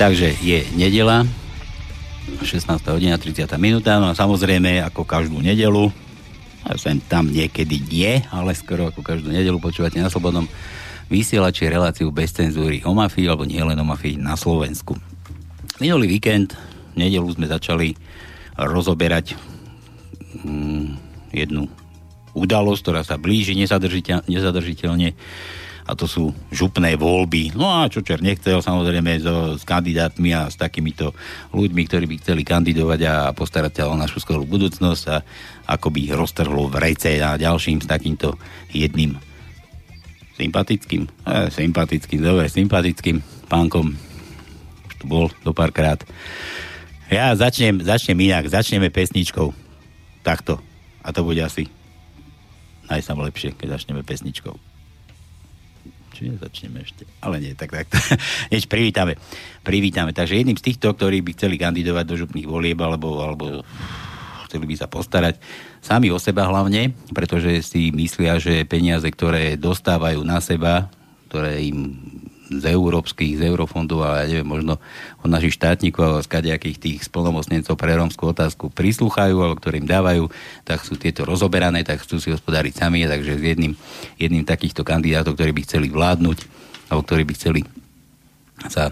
Takže je nedela, 16. hodina 30. minúta, no a samozrejme ako každú nedelu, a sem tam niekedy nie, ale skoro ako každú nedelu počúvate na Slobodnom vysielači reláciu bez cenzúry o mafii, alebo nie len o mafii na Slovensku. Minulý víkend, nedelu sme začali rozoberať mm, jednu udalosť, ktorá sa blíži nezadržiteľne a to sú župné voľby. No a čo čer nechcel, samozrejme so, s kandidátmi a s takýmito ľuďmi, ktorí by chceli kandidovať a postarať sa o našu skorú budúcnosť a ako by roztrhlo v rejce a ďalším s takýmto jedným sympatickým, eh, sympatickým, dobre, sympatickým pánkom. Už tu bol do párkrát. Ja začnem, začnem inak, začneme pesničkou. Takto. A to bude asi najsam lepšie, keď začneme pesničkou či nezačneme ešte. Ale nie, tak, tak. Nieč privítame. Privítame. Takže jedným z týchto, ktorí by chceli kandidovať do župných volieb, alebo, alebo chceli by sa postarať sami o seba hlavne, pretože si myslia, že peniaze, ktoré dostávajú na seba, ktoré im z európskych, z eurofondov a ja neviem, možno od našich štátnikov alebo z kadejakých tých spolnomocnencov pre rómskú otázku prislúchajú alebo ktorým dávajú, tak sú tieto rozoberané, tak chcú si hospodáriť sami, takže s jedným, jedným takýchto kandidátov, ktorí by chceli vládnuť alebo ktorí by chceli sa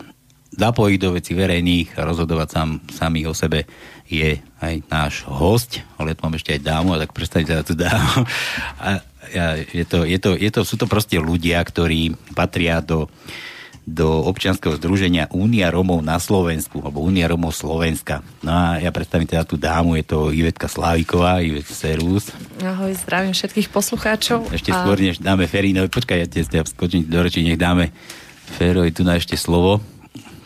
zapojiť do veci verejných a rozhodovať sám, sami o sebe je aj náš host, ale tu mám ešte aj dámu, a tak prestaňte na tú dámu. A je to, je to, je to, sú to proste ľudia, ktorí patria do do občianskeho združenia Únia Romov na Slovensku, alebo Únia Romov Slovenska. No a ja predstavím teda tú dámu, je to Ivetka Sláviková, Ivet Serus. Ahoj, zdravím všetkých poslucháčov. Ešte a... skôr, než dáme Ferinovi, počkaj, ja te skočím do reči, nech dáme Ferovi tu na ešte slovo.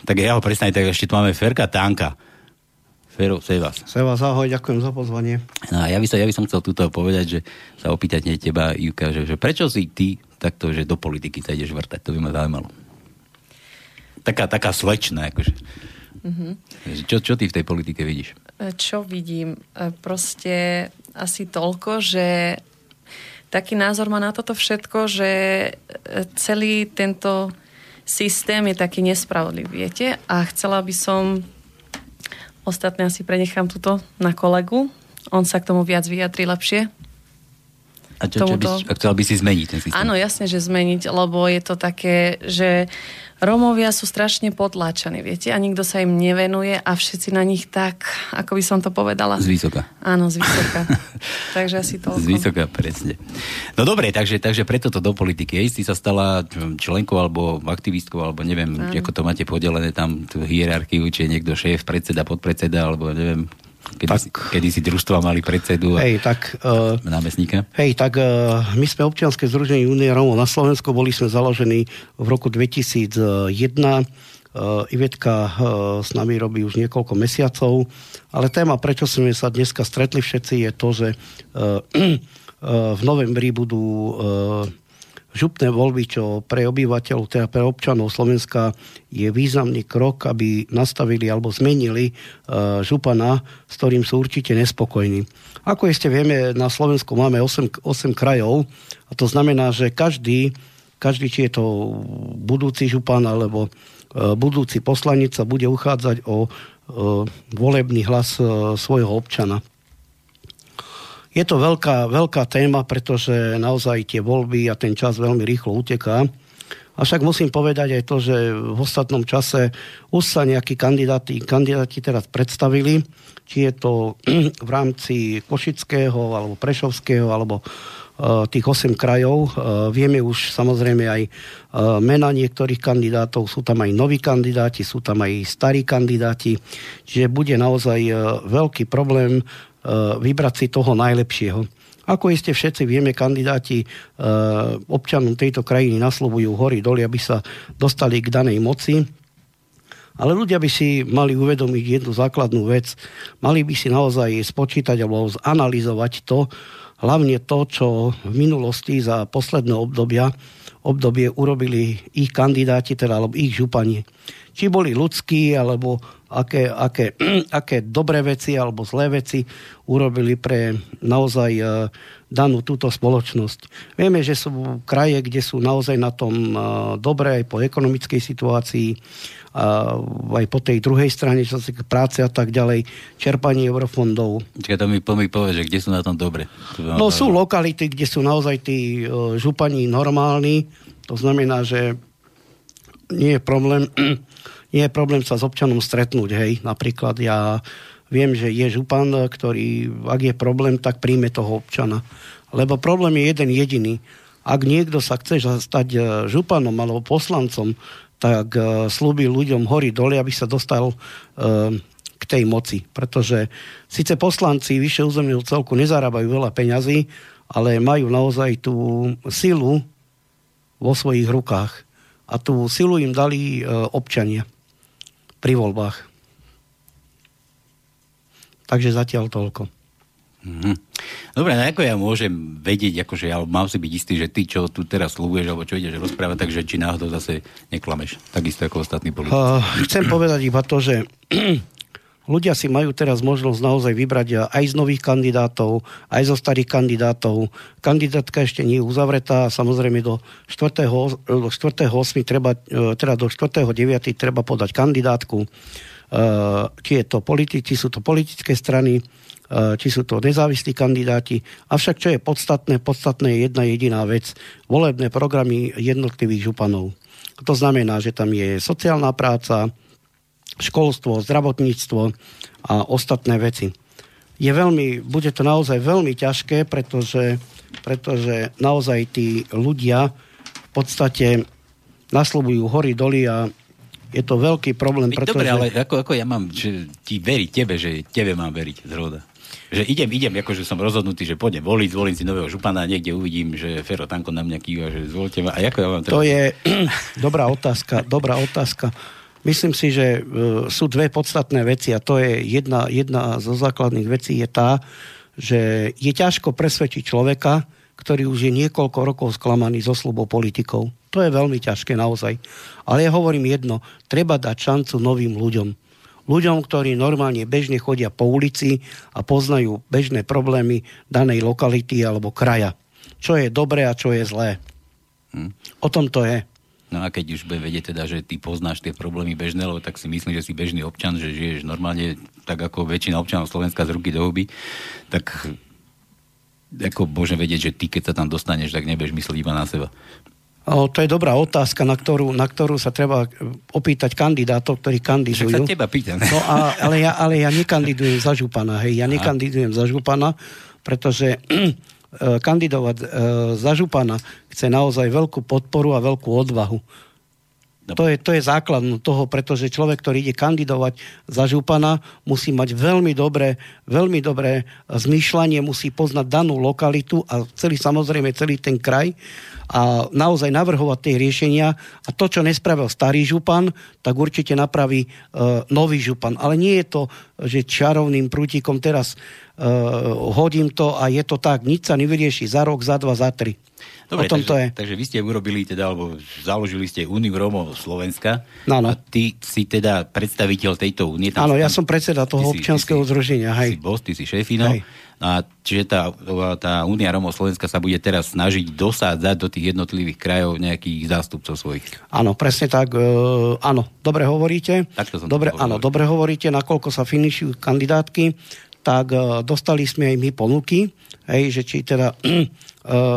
Tak ja ho predstavím, tak ešte tu máme Ferka Tanka. Fero, Sevas. Sevas, ahoj, ďakujem za pozvanie. No, ja, by som, ja by som chcel túto povedať, že sa opýtať nie teba, Juka, že, že prečo si ty takto, že do politiky sa ideš vrtať, to by ma zaujímalo taká, taká slečná. Akože. Mm-hmm. Čo, čo ty v tej politike vidíš? E, čo vidím? E, proste asi toľko, že taký názor má na toto všetko, že e, celý tento systém je taký nespravodlivý, viete? A chcela by som ostatné asi prenechám tuto na kolegu. On sa k tomu viac vyjadri lepšie. A čo, čo by, chcel by si zmeniť ten systém? Áno, jasne, že zmeniť, lebo je to také, že Rómovia sú strašne potláčaní, viete, a nikto sa im nevenuje a všetci na nich tak, ako by som to povedala. Z vysoka. Áno, z vysoka. takže asi to. Z vysoka, presne. No dobre, takže, takže preto to do politiky. Ej, si sa stala členkou alebo aktivistkou, alebo neviem, Áno. ako to máte podelené tam, tú hierarchiu, či je niekto šéf, predseda, podpredseda, alebo neviem, Kedy, tak, si, kedy si družstva mali predsedu a hej, tak, uh, námestníka? Hej, tak uh, my sme občianske združenie Unie Romov na Slovensku, boli sme založení v roku 2001. Uh, Ivetka uh, s nami robí už niekoľko mesiacov, ale téma, prečo sme sa dneska stretli všetci, je to, že uh, v novembri budú župné voľby, čo pre obyvateľov, teda pre občanov Slovenska je významný krok, aby nastavili alebo zmenili uh, župana, s ktorým sú určite nespokojní. Ako ešte vieme, na Slovensku máme 8, 8 krajov a to znamená, že každý, každý či je to budúci župan alebo uh, budúci poslanec sa bude uchádzať o uh, volebný hlas uh, svojho občana. Je to veľká, veľká téma, pretože naozaj tie voľby a ten čas veľmi rýchlo uteká. Avšak musím povedať aj to, že v ostatnom čase už sa nejakí kandidáti, kandidáti teraz predstavili, či je to v rámci Košického, alebo Prešovského, alebo uh, tých 8 krajov. Uh, vieme už samozrejme aj uh, mena niektorých kandidátov, sú tam aj noví kandidáti, sú tam aj starí kandidáti, čiže bude naozaj veľký problém vybrať si toho najlepšieho. Ako iste všetci vieme, kandidáti e, občanom tejto krajiny naslovujú hory doly, aby sa dostali k danej moci. Ale ľudia by si mali uvedomiť jednu základnú vec. Mali by si naozaj spočítať alebo zanalizovať to, hlavne to, čo v minulosti za posledné obdobia, obdobie urobili ich kandidáti, teda alebo ich župani. Či boli ľudskí, alebo aké, aké, aké dobré veci alebo zlé veci urobili pre naozaj e, danú túto spoločnosť. Vieme, že sú kraje, kde sú naozaj na tom e, dobré aj po ekonomickej situácii, a aj po tej druhej strane, čo sa práce a tak ďalej, čerpanie eurofondov. Čiže to mi, mi povie, že kde sú na tom dobre. No sú lokality, kde sú naozaj tí župani normálni, to znamená, že nie je problém, je problém sa s občanom stretnúť, hej. Napríklad ja viem, že je župan, ktorý, ak je problém, tak príjme toho občana. Lebo problém je jeden jediný. Ak niekto sa chce stať e, županom alebo poslancom, tak uh, slúbi ľuďom hory dole, aby sa dostal uh, k tej moci. Pretože síce poslanci vyššie územného celku nezarábajú veľa peňazí, ale majú naozaj tú silu vo svojich rukách. A tú silu im dali občania pri voľbách. Takže zatiaľ toľko. Mm-hmm. Dobre, no ako ja môžem vedieť, akože, alebo mám si byť istý, že ty, čo tu teraz slúbuješ, alebo čo ideš rozprávať, takže či náhodou zase neklameš, takisto ako ostatní politici. Uh, chcem povedať iba to, že ľudia si majú teraz možnosť naozaj vybrať aj z nových kandidátov, aj zo starých kandidátov. Kandidátka ešte nie je uzavretá, samozrejme do 4. Do 4. 8. treba, e, teda do 4. 9. treba podať kandidátku. Uh, či je to politici, sú to politické strany, či sú to nezávislí kandidáti. Avšak čo je podstatné, podstatné je jedna jediná vec. Volebné programy jednotlivých županov. To znamená, že tam je sociálna práca, školstvo, zdravotníctvo a ostatné veci. Je veľmi, bude to naozaj veľmi ťažké, pretože, pretože naozaj tí ľudia v podstate nasľubujú hory doly a je to veľký problém. Pretože... Dobre, ale ako, ako ja mám že ti veriť tebe, že tebe mám veriť, zroda? že idem, idem, akože som rozhodnutý, že pôjdem voliť, zvolím si nového župana a niekde uvidím, že Fero Tanko na mňa kýva, že zvolte ma. A ako ja vám To je dobrá otázka, dobrá otázka. Myslím si, že uh, sú dve podstatné veci a to je jedna, jedna zo základných vecí je tá, že je ťažko presvedčiť človeka, ktorý už je niekoľko rokov sklamaný zo slubov politikov. To je veľmi ťažké naozaj. Ale ja hovorím jedno, treba dať šancu novým ľuďom ľuďom, ktorí normálne bežne chodia po ulici a poznajú bežné problémy danej lokality alebo kraja. Čo je dobré a čo je zlé. Hm. O tom to je. No a keď už bude vedieť teda, že ty poznáš tie problémy bežné, lebo tak si myslím, že si bežný občan, že žiješ normálne tak ako väčšina občanov Slovenska z ruky do huby, tak ako môžem vedieť, že ty keď sa tam dostaneš, tak nebudeš myslieť iba na seba. O, to je dobrá otázka, na ktorú, na ktorú sa treba opýtať kandidátov, ktorí kandidujú. Však sa teba pýtam. No a, ale, ja, ale ja nekandidujem za župana, hej, ja nekandidujem za župana, pretože kandidovať e, za župana chce naozaj veľkú podporu a veľkú odvahu. To je, to je základ toho, pretože človek, ktorý ide kandidovať za župana, musí mať veľmi dobré, veľmi dobré zmýšľanie, musí poznať danú lokalitu a celý, samozrejme celý ten kraj a naozaj navrhovať tie riešenia a to, čo nespravil starý župan, tak určite napraví e, nový župan. Ale nie je to, že čarovným prútikom teraz e, hodím to a je to tak, nič sa nevyrieši za rok, za dva, za tri. Dobre, o tom takže, to je. Takže vy ste urobili teda, alebo založili ste Uniu Rómov Slovenska. Áno. A ty si teda predstaviteľ tejto únie. Áno, ja som predseda toho občianského združenia. Ty si boss, ty si šéfino. A čiže tá, tá Únia Romov Slovenska sa bude teraz snažiť dosádzať do tých jednotlivých krajov nejakých zástupcov svojich. Áno, presne tak. E, áno, dobre hovoríte. Takto som dobre, áno, dobre hovoríte, nakoľko sa finišujú kandidátky, tak e, dostali sme aj my ponuky, hej, že či teda e,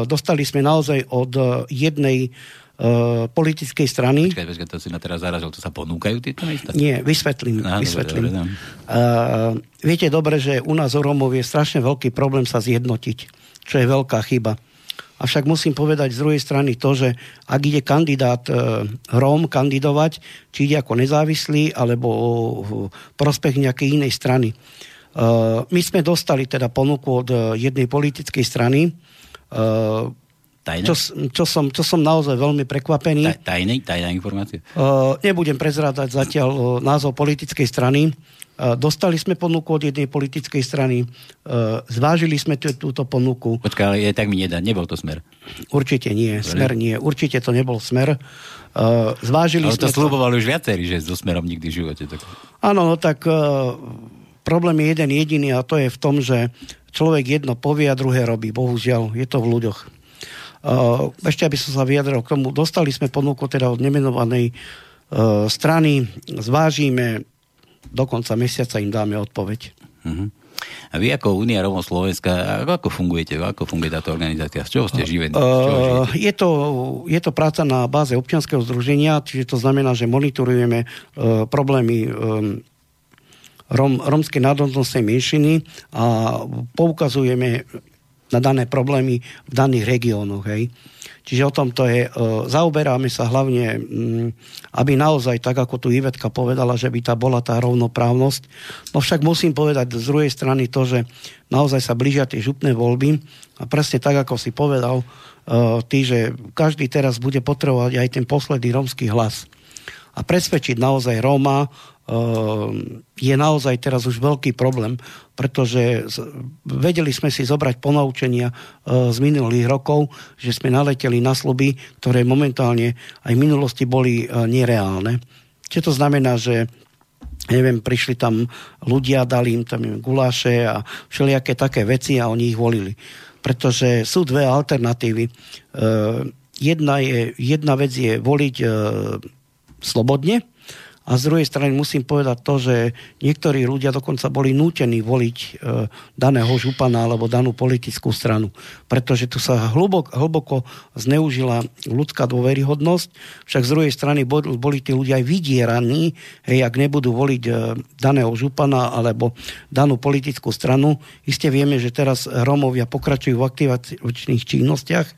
dostali sme naozaj od jednej uh, politickej strany. Počkaj, počkaj, to si na teraz zarazil, to sa ponúkajú tieto miesta? Nie, vysvetlím. Á, vysvetlím. Dobre, dobre. Uh, viete dobre, že u nás u Rómov je strašne veľký problém sa zjednotiť, čo je veľká chyba. Avšak musím povedať z druhej strany to, že ak ide kandidát e, Róm kandidovať, či ide ako nezávislý, alebo o, prospech nejakej inej strany. E, my sme dostali teda ponuku od jednej politickej strany, e, Tajné? Čo, čo, som, čo som naozaj veľmi prekvapený. Tajný, tajná informácia? Uh, nebudem prezrádať zatiaľ uh, názov politickej strany. Uh, dostali sme ponuku od jednej politickej strany, uh, zvážili sme t- túto ponuku. Počkaj, ale je, tak mi nedá, nebol to smer. Určite nie, smer nie, určite to nebol smer. Uh, zvážili ale sme to slúbovali už viacerí, že so smerom nikdy v živote. Tak... Áno, no tak uh, problém je jeden jediný a to je v tom, že človek jedno povie a druhé robí. Bohužiaľ, je to v ľuďoch. Ešte aby som sa vyjadril k tomu, dostali sme ponuku teda od nemenovanej uh, strany, zvážime, do konca mesiaca im dáme odpoveď. Uh-huh. A vy ako Unia Romov Slovenska, ako, fungujete? Ako funguje táto organizácia? Z čoho ste živení? Uh, je, to, je to práca na báze občianskeho združenia, čiže to znamená, že monitorujeme uh, problémy um, rom, romskej národnostnej menšiny a poukazujeme na dané problémy v daných regiónoch. Čiže o tom to je, e, zaoberáme sa hlavne, mm, aby naozaj, tak ako tu Ivetka povedala, že by tá bola tá rovnoprávnosť. No však musím povedať z druhej strany to, že naozaj sa blížia tie župné voľby a presne tak, ako si povedal, e, ty, že každý teraz bude potrebovať aj ten posledný rómsky hlas. A presvedčiť naozaj Róma je naozaj teraz už veľký problém, pretože vedeli sme si zobrať ponaučenia ehm, z minulých rokov, že sme naleteli na sluby, ktoré momentálne aj v minulosti boli ehm, nereálne. Čo to znamená, že neviem, prišli tam ľudia, dali im tam guláše a všelijaké také veci a oni ich volili. Pretože sú dve alternatívy. Jedna, je, jedna vec je voliť slobodne, a z druhej strany musím povedať to, že niektorí ľudia dokonca boli nútení voliť e, daného župana alebo danú politickú stranu. Pretože tu sa hlboko, hlboko zneužila ľudská dôveryhodnosť, však z druhej strany boli, boli tí ľudia aj vydieraní, hej, ak nebudú voliť e, daného župana alebo danú politickú stranu. Iste vieme, že teraz Rómovia pokračujú v aktivačných činnostiach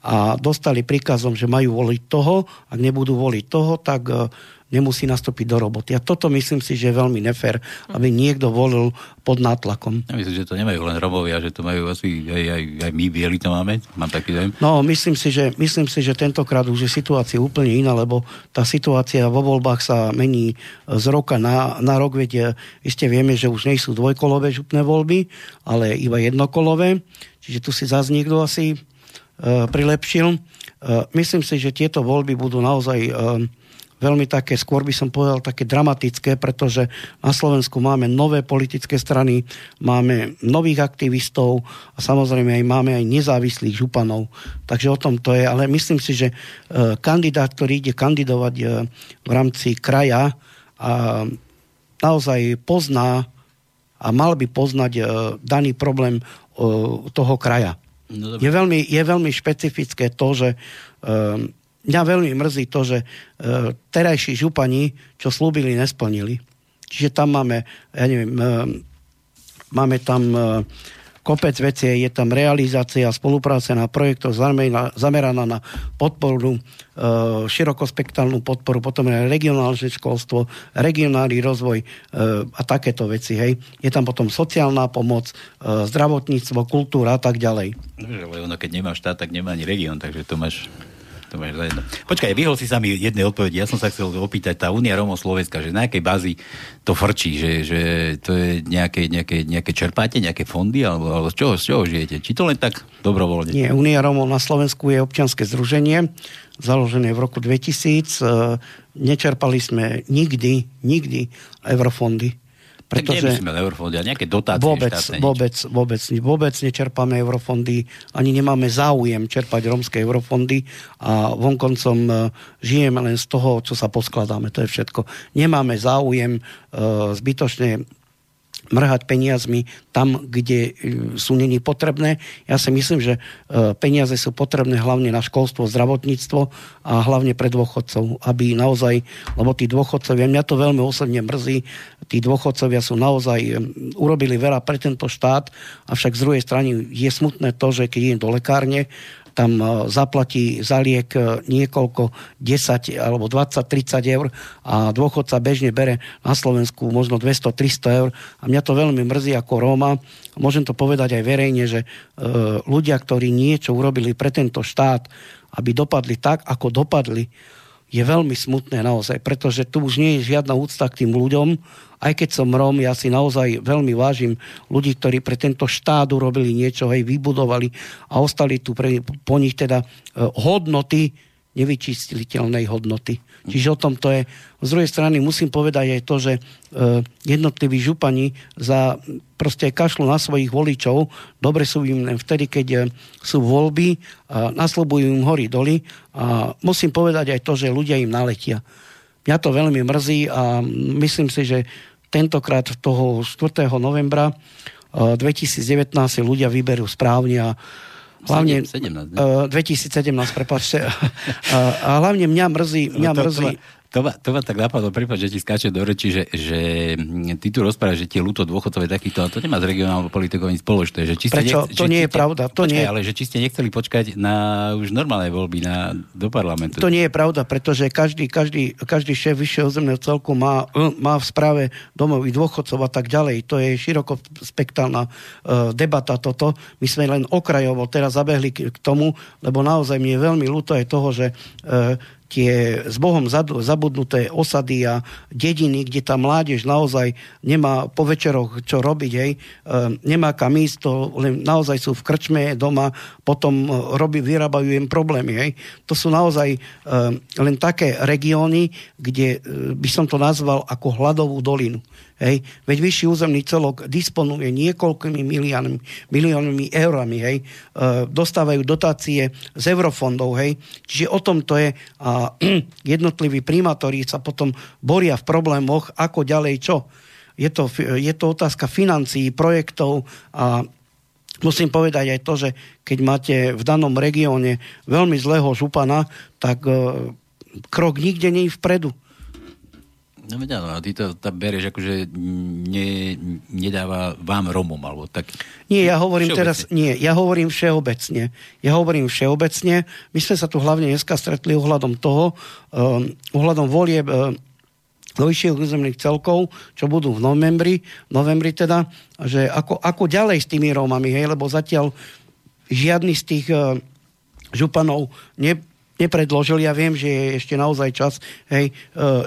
a dostali príkazom, že majú voliť toho, ak nebudú voliť toho, tak e, nemusí nastúpiť do roboty. A toto myslím si, že je veľmi nefér, aby niekto volil pod nátlakom. Ja myslím, že to nemajú len robovia, že to majú asi aj, aj, aj my, bieli to máme, mám taký dojem. No, myslím si, že, myslím si, že tentokrát už je situácia úplne iná, lebo tá situácia vo voľbách sa mení z roka na, na rok, veď iste vieme, že už nie sú dvojkolové župné voľby, ale iba jednokolové, čiže tu si zase niekto asi uh, prilepšil. Uh, myslím si, že tieto voľby budú naozaj uh, veľmi také, skôr by som povedal, také dramatické, pretože na Slovensku máme nové politické strany, máme nových aktivistov a samozrejme aj máme aj nezávislých županov. Takže o tom to je, ale myslím si, že e, kandidát, ktorý ide kandidovať e, v rámci kraja a naozaj pozná a mal by poznať e, daný problém toho kraja. No, je, veľmi, je veľmi špecifické to, že mňa veľmi mrzí to, že e, terajší župani, čo slúbili, nesplnili. Čiže tam máme, ja neviem, e, máme tam e, kopec veci, je tam realizácia, spolupráca na projektoch zameraná na podporu, e, širokospektrálnu podporu, potom je regionálne školstvo, regionálny rozvoj e, a takéto veci. Hej. Je tam potom sociálna pomoc, e, zdravotníctvo, kultúra a tak ďalej. Ale ono, keď nemá štát, tak nemá ani región, takže to máš to máš za jedno. Počkaj, vyhol si sa mi jednej odpovedi. Ja som sa chcel opýtať, tá Unia Romov Slovenska, že na akej bázi to frčí, že, že to je nejaké, nejaké, nejaké čerpáte, nejaké fondy, alebo, alebo z, čoho, z čoho žijete? Či to len tak dobrovoľne? Nie, Unia Romov na Slovensku je občianske združenie, založené v roku 2000. E, nečerpali sme nikdy, nikdy eurofondy pretože tak eurofondy, a nejaké dotácie vôbec, štátne, vôbec, vôbec, vôbec nečerpáme eurofondy, ani nemáme záujem čerpať rómske eurofondy a vonkoncom uh, žijeme len z toho, čo sa poskladáme, to je všetko. Nemáme záujem uh, zbytočne mrhať peniazmi tam, kde e, sú není potrebné. Ja si myslím, že e, peniaze sú potrebné hlavne na školstvo, zdravotníctvo a hlavne pre dôchodcov, aby naozaj, lebo tí dôchodcovia, mňa to veľmi osobne mrzí, tí dôchodcovia sú naozaj, e, urobili veľa pre tento štát, avšak z druhej strany je smutné to, že keď idem do lekárne, tam zaplatí za liek niekoľko 10 alebo 20-30 eur a dôchodca bežne bere na Slovensku možno 200-300 eur a mňa to veľmi mrzí ako Róma. Môžem to povedať aj verejne, že ľudia, ktorí niečo urobili pre tento štát, aby dopadli tak, ako dopadli, je veľmi smutné naozaj, pretože tu už nie je žiadna úcta k tým ľuďom. Aj keď som Rom, ja si naozaj veľmi vážim ľudí, ktorí pre tento štát urobili niečo, hej, vybudovali a ostali tu pre, po nich teda e, hodnoty, nevyčistiteľnej hodnoty. Čiže o tom to je. Z druhej strany musím povedať aj to, že e, jednotliví župani za proste kašľu na svojich voličov, dobre sú im vtedy, keď e, sú voľby, a naslobujú im hory doly a musím povedať aj to, že ľudia im naletia. Mňa to veľmi mrzí a myslím si, že tentokrát toho 4. novembra 2019 e, ľudia vyberú správne a hlavne 17, uh, 2017, prepáčte. a, a hlavne mňa mrzí, mňa mrzí, to ma, to ma tak napadlo, prepáč, že ti skáče do reči, že, že ty tu rozprávaš, že tie ľúto dôchodcové takýchto, to nemá s regionálnou politikou nič spoločné. Že či ste Prečo? Nech, to že nie je pravda. To počkaj, nie... ale že či ste nechceli počkať na už normálne voľby na, do parlamentu. To nie je pravda, pretože každý, každý, každý šéf vyššieho zemného celku má, má v správe domových dôchodcov a tak ďalej. To je široko spektálna uh, debata toto. My sme len okrajovo teraz zabehli k, k tomu, lebo naozaj mi je veľmi ľúto aj toho, že uh, tie s Bohom zabudnuté osady a dediny, kde tá mládež naozaj nemá po večeroch čo robiť, hej, e, nemá kam ísť, to len naozaj sú v krčme doma, potom e, robí, vyrábajú im problémy. Hej. To sú naozaj e, len také regióny, kde by som to nazval ako hladovú dolinu. Hej. Veď vyšší územný celok disponuje niekoľkými miliónmi, miliónmi eurami. Hej. E, dostávajú dotácie z eurofondov. Hej. Čiže o tom to je. A jednotliví primátori sa potom boria v problémoch, ako ďalej čo. Je to, je to otázka financií, projektov a musím povedať aj to, že keď máte v danom regióne veľmi zlého župana, tak e, krok nikde nie je vpredu. No veď áno, a ty to tam bereš, akože ne, nedáva vám Romom, alebo tak... Nie, ja hovorím teraz, nie, ja hovorím všeobecne. Ja hovorím všeobecne. My sme sa tu hlavne dneska stretli ohľadom toho, um, ohľadom volie um, vyšších územných celkov, čo budú v novembri, novembri teda, že ako, ako ďalej s tými Rómami, hej, lebo zatiaľ žiadny z tých uh, županov ne, nepredložil. Ja viem, že je ešte naozaj čas. Hej, e,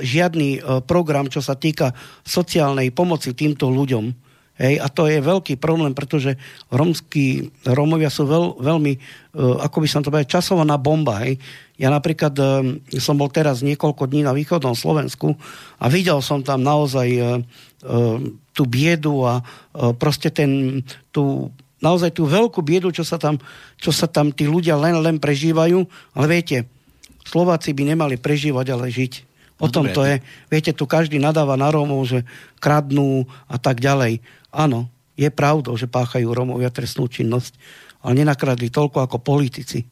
žiadny e, program, čo sa týka sociálnej pomoci týmto ľuďom. Hej, a to je veľký problém, pretože romskí, Rómovia sú veľ, veľmi, e, ako by som to povedal, časovaná bomba. Hej. Ja napríklad som bol teraz niekoľko dní na východnom Slovensku a videl som tam naozaj tú biedu a proste ten, tú naozaj tú veľkú biedu, čo sa tam, čo sa tam tí ľudia len, len prežívajú. Ale viete, Slováci by nemali prežívať, ale žiť. O no tom dobre, to je. Viete, tu každý nadáva na Rómov, že kradnú a tak ďalej. Áno, je pravdou, že páchajú Rómovia trestnú činnosť, ale nenakradli toľko ako politici.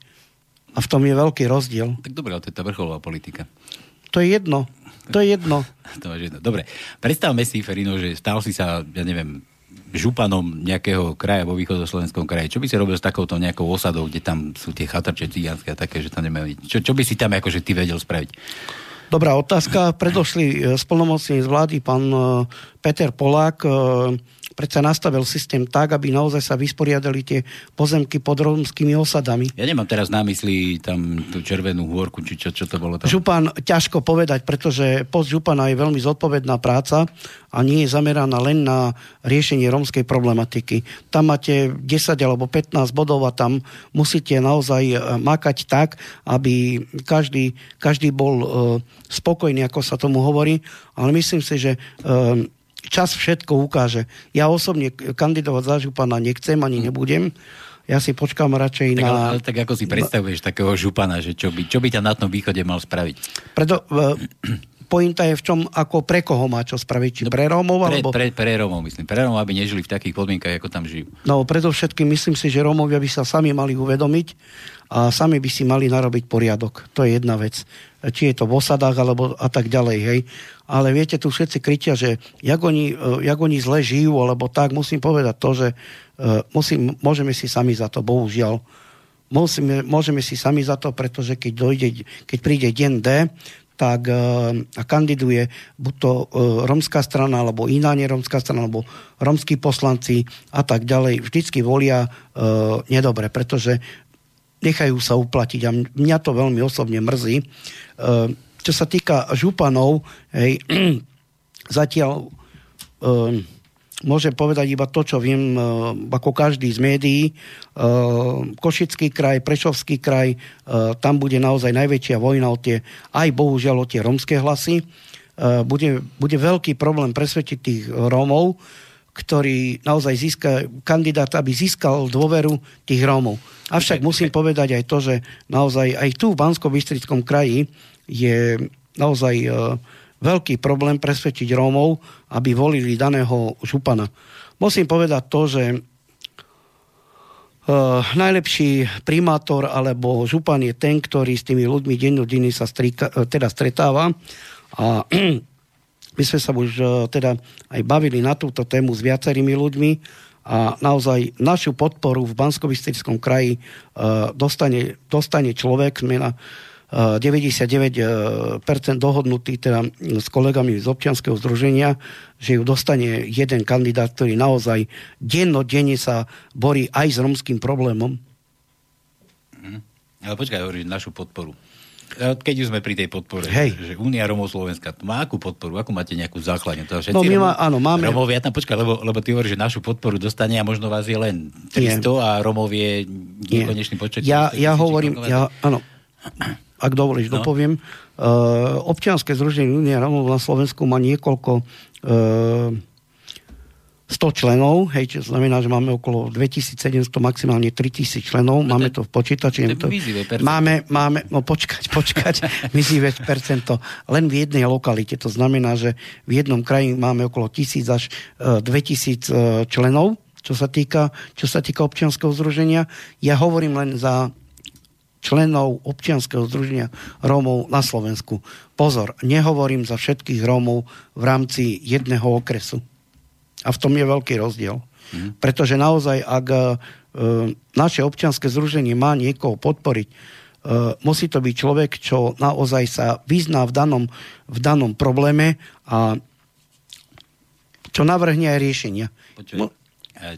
A v tom je veľký rozdiel. Tak dobre, ale to je tá vrcholová politika. To je jedno. To je jedno. to je jedno. Dobre, predstavme si, Ferino, že stal si sa, ja neviem, županom nejakého kraja vo východoslovenskom kraji, čo by si robil s takouto nejakou osadou, kde tam sú tie chatrče cigánske a také, že tam nemajú? Čo, čo by si tam akože ty vedel spraviť? Dobrá otázka. Predošli e, spolnomocný z vlády pán e, Peter Polák e, predsa nastavil systém tak, aby naozaj sa vysporiadali tie pozemky pod romskými osadami. Ja nemám teraz na mysli tam tú červenú hôrku, či čo, čo to bolo tam. Župan, ťažko povedať, pretože post župana je veľmi zodpovedná práca a nie je zameraná len na riešenie romskej problematiky. Tam máte 10 alebo 15 bodov a tam musíte naozaj e, makať tak, aby každý, každý bol uh, spokojný, ako sa tomu hovorí. Ale myslím si, že uh, čas všetko ukáže. Ja osobne kandidovať za župana nechcem ani nebudem. Ja si počkám radšej tak, na... Ale, tak ako si predstavuješ takého župana, že čo by, čo by ťa na tom východe mal spraviť? Preto, pointa je v čom, ako pre koho má čo spraviť. Či no, pre Rómov? Pre, alebo... pre, pre Rómov, myslím. Pre Rómov, aby nežili v takých podmienkach, ako tam žijú. No, predovšetkým myslím si, že Rómovia by sa sami mali uvedomiť a sami by si mali narobiť poriadok. To je jedna vec. Či je to v osadách, alebo a tak ďalej, hej ale viete, tu všetci kritia, že jak oni, e, jak oni zle žijú, alebo tak, musím povedať to, že e, musím, môžeme si sami za to, bohužiaľ. musíme, môžeme si sami za to, pretože keď, dojde, keď príde deň D, tak uh, a kandiduje buď to romská strana, alebo iná neromská strana, alebo romskí poslanci a tak ďalej, vždycky volia nedobre, pretože nechajú sa uplatiť a mňa to veľmi osobne mrzí. Čo sa týka županov, hej, zatiaľ uh, môžem povedať iba to, čo viem, e, ako každý z médií. E, Košický kraj, Prešovský kraj, e, tam bude naozaj najväčšia vojna o tie, aj bohužiaľ o tie romské hlasy. Bude, bude veľký problém presvedčiť tých Rómov, ktorý naozaj získa, kandidát, aby získal dôveru tých Rómov. Avšak musím povedať aj to, že naozaj aj tu v bansko kraji je naozaj uh, veľký problém presvedčiť Rómov, aby volili daného župana. Musím povedať to, že Uh, najlepší primátor alebo župan je ten, ktorý s tými ľuďmi dennodenne sa strika, uh, teda stretáva a my sme sa už teda aj bavili na túto tému s viacerými ľuďmi a naozaj našu podporu v bansko kraji dostane, dostane človek, mena 99% dohodnutý teda s kolegami z občianského združenia, že ju dostane jeden kandidát, ktorý naozaj dennodenne sa borí aj s romským problémom. Mm. Ale počkaj, hovoríš našu podporu. Keď už sme pri tej podpore, Hej. že Únia Romov Slovenska má akú podporu? Akú máte nejakú základňu? To všetci no my má, áno, máme... Romovia, tam počkaj, lebo, lebo ty hovoríš, že našu podporu dostane a možno vás je len 300 Nie. a Romov je nekonečný počet. Ja, ja hovorím, ja, áno, ak dovolíš, no. dopoviem. Uh, občianske združenie Unia Romov na Slovensku má niekoľko uh, 100 členov, hej, čo znamená, že máme okolo 2700, maximálne 3000 členov, no máme to v počítači. To, to máme, máme, no počkať, počkať, mizivé percento len v jednej lokalite. To znamená, že v jednom kraji máme okolo 1000 až uh, 2000 uh, členov, čo sa týka, čo sa týka občianského združenia. Ja hovorím len za členov občianského združenia Rómov na Slovensku. Pozor, nehovorím za všetkých Rómov v rámci jedného okresu. A v tom je veľký rozdiel. Mm. Pretože naozaj, ak e, naše občianske združenie má niekoho podporiť, e, musí to byť človek, čo naozaj sa vyzná v danom, v danom probléme a čo navrhne aj riešenia. Počuaj,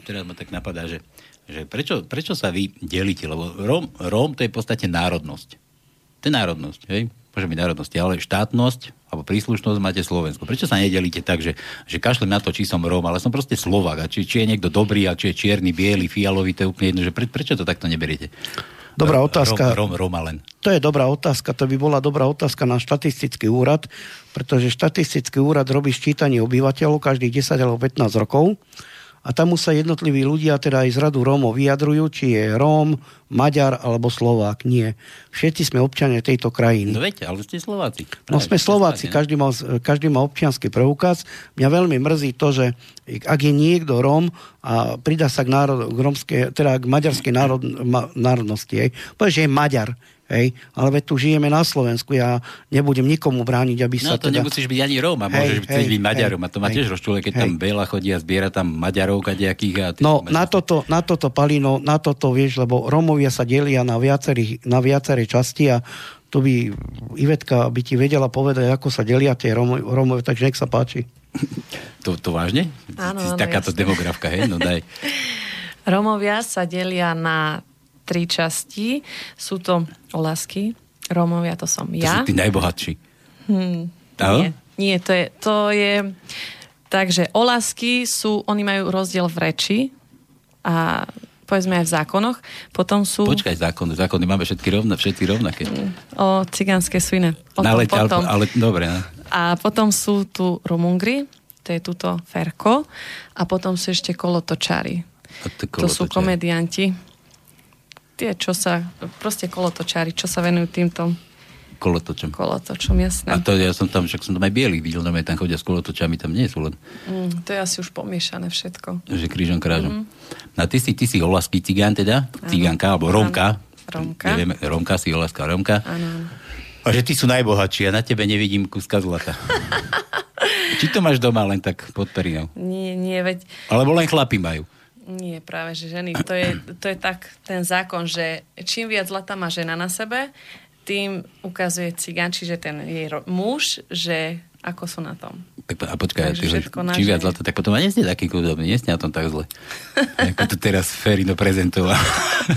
teraz ma tak napadá, že že prečo, prečo sa vy delíte? Lebo Róm, Róm to je v podstate národnosť. To je národnosť, hej? Môže byť národnosť, ale štátnosť alebo príslušnosť máte Slovensko. Prečo sa nedelíte tak, že, že kašlem na to, či som Róm, ale som proste Slovak a či, či je niekto dobrý a či je čierny, biely, fialový, to je úplne jedno, že pre, prečo to takto neberiete? Dobrá otázka. Rom, Rom, Roma len. To je dobrá otázka, to by bola dobrá otázka na štatistický úrad, pretože štatistický úrad robí ščítanie obyvateľov každých 10 alebo 15 rokov a tam už sa jednotliví ľudia, teda aj z radu Rómov vyjadrujú, či je Róm, Maďar alebo Slovák. Nie. Všetci sme občania tejto krajiny. No viete, ale ste Slováci. No sme Slováci, každý má, každý má občianský preukaz. Mňa veľmi mrzí to, že ak je niekto Róm a pridá sa k, národ, k, romské, teda k maďarskej národ, ma, národnosti, povie, že je Maďar, Hej, ale veď tu žijeme na Slovensku, ja nebudem nikomu brániť, aby no, sa to teda... nemusíš byť ani Róm, a môžeš hej, byť Maďarom. A to ma tiež rozčule, keď hej. tam Bela chodí a zbiera tam Maďarov kadejakých. A no, na toto, na toto, Palino, na toto vieš, lebo Rómovia sa delia na, viacerých, na viaceré časti a tu by Ivetka by ti vedela povedať, ako sa delia tie Rómovia, takže nech sa páči. To, to vážne? Áno, áno, takáto jasne. demografka, hej? No daj. Rómovia sa delia na tri časti. Sú to Olasky, Rómovia, to som ja. To sú tí najbohatší. Hmm, nie, nie, to je, to je... Takže Olasky sú, oni majú rozdiel v reči a povedzme aj v zákonoch. Potom sú... Počkaj, zákony, zákony máme všetky rovna, všetci rovnaké. Hmm, o cigánske svine. O tom, potom. Ale, ale, dobre. Ne? A potom sú tu Rumungry, to je tuto Ferko. A potom sú ešte kolotočári. To, to sú komedianti tie, čo sa, proste kolotočári, čo sa venujú týmto kolotočom. Kolotočom, jasné. A to ja som tam, však som tam aj bielých videl, tam, tam chodia s kolotočami, tam nie sú len. Mm, to je asi už pomiešané všetko. Že krížom krážom. Mm. No a ty si, ty si olaský cigán teda, cigánka, alebo romka. Romka. Neviem, romka si olaská romka. Áno. A že ty sú najbohatší a na tebe nevidím kuska zlata. Či to máš doma len tak pod perinou? Nie, nie, veď... Alebo len chlapi majú. Nie, práve že ženy. To je, to je tak ten zákon, že čím viac zlata má žena na sebe, tým ukazuje cigán, čiže ten jej muž, že ako sú na tom. Tak, a počkaj, Takže čím viac zlata, tak potom ani nie taký chudobný, nie na tom tak zle. ako to teraz Ferino prezentoval.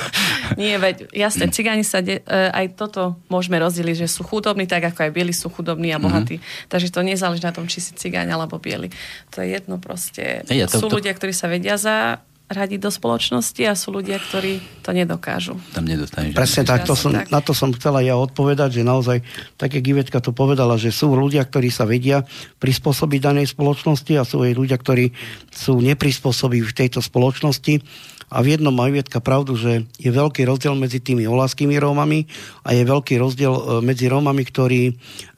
nie, veď jasne, cigáni sa, de, e, aj toto môžeme rozdeliť, že sú chudobní, tak ako aj bieli sú chudobní a bohatí. Mm-hmm. Takže to nezáleží na tom, či si cigáň alebo bieli. To je jedno proste. Ja, to, sú to... ľudia, ktorí sa vedia za radiť do spoločnosti a sú ľudia, ktorí to nedokážu. Tam nedostaneš. Presne tak, to som, tak. na to som chcela ja odpovedať, že naozaj, tak jak Ivetka to povedala, že sú ľudia, ktorí sa vedia prispôsobiť danej spoločnosti a sú aj ľudia, ktorí sú neprispôsobí v tejto spoločnosti. A v jednom má Ivetka pravdu, že je veľký rozdiel medzi tými olaskými Rómami a je veľký rozdiel e, medzi Rómami, ktorí e,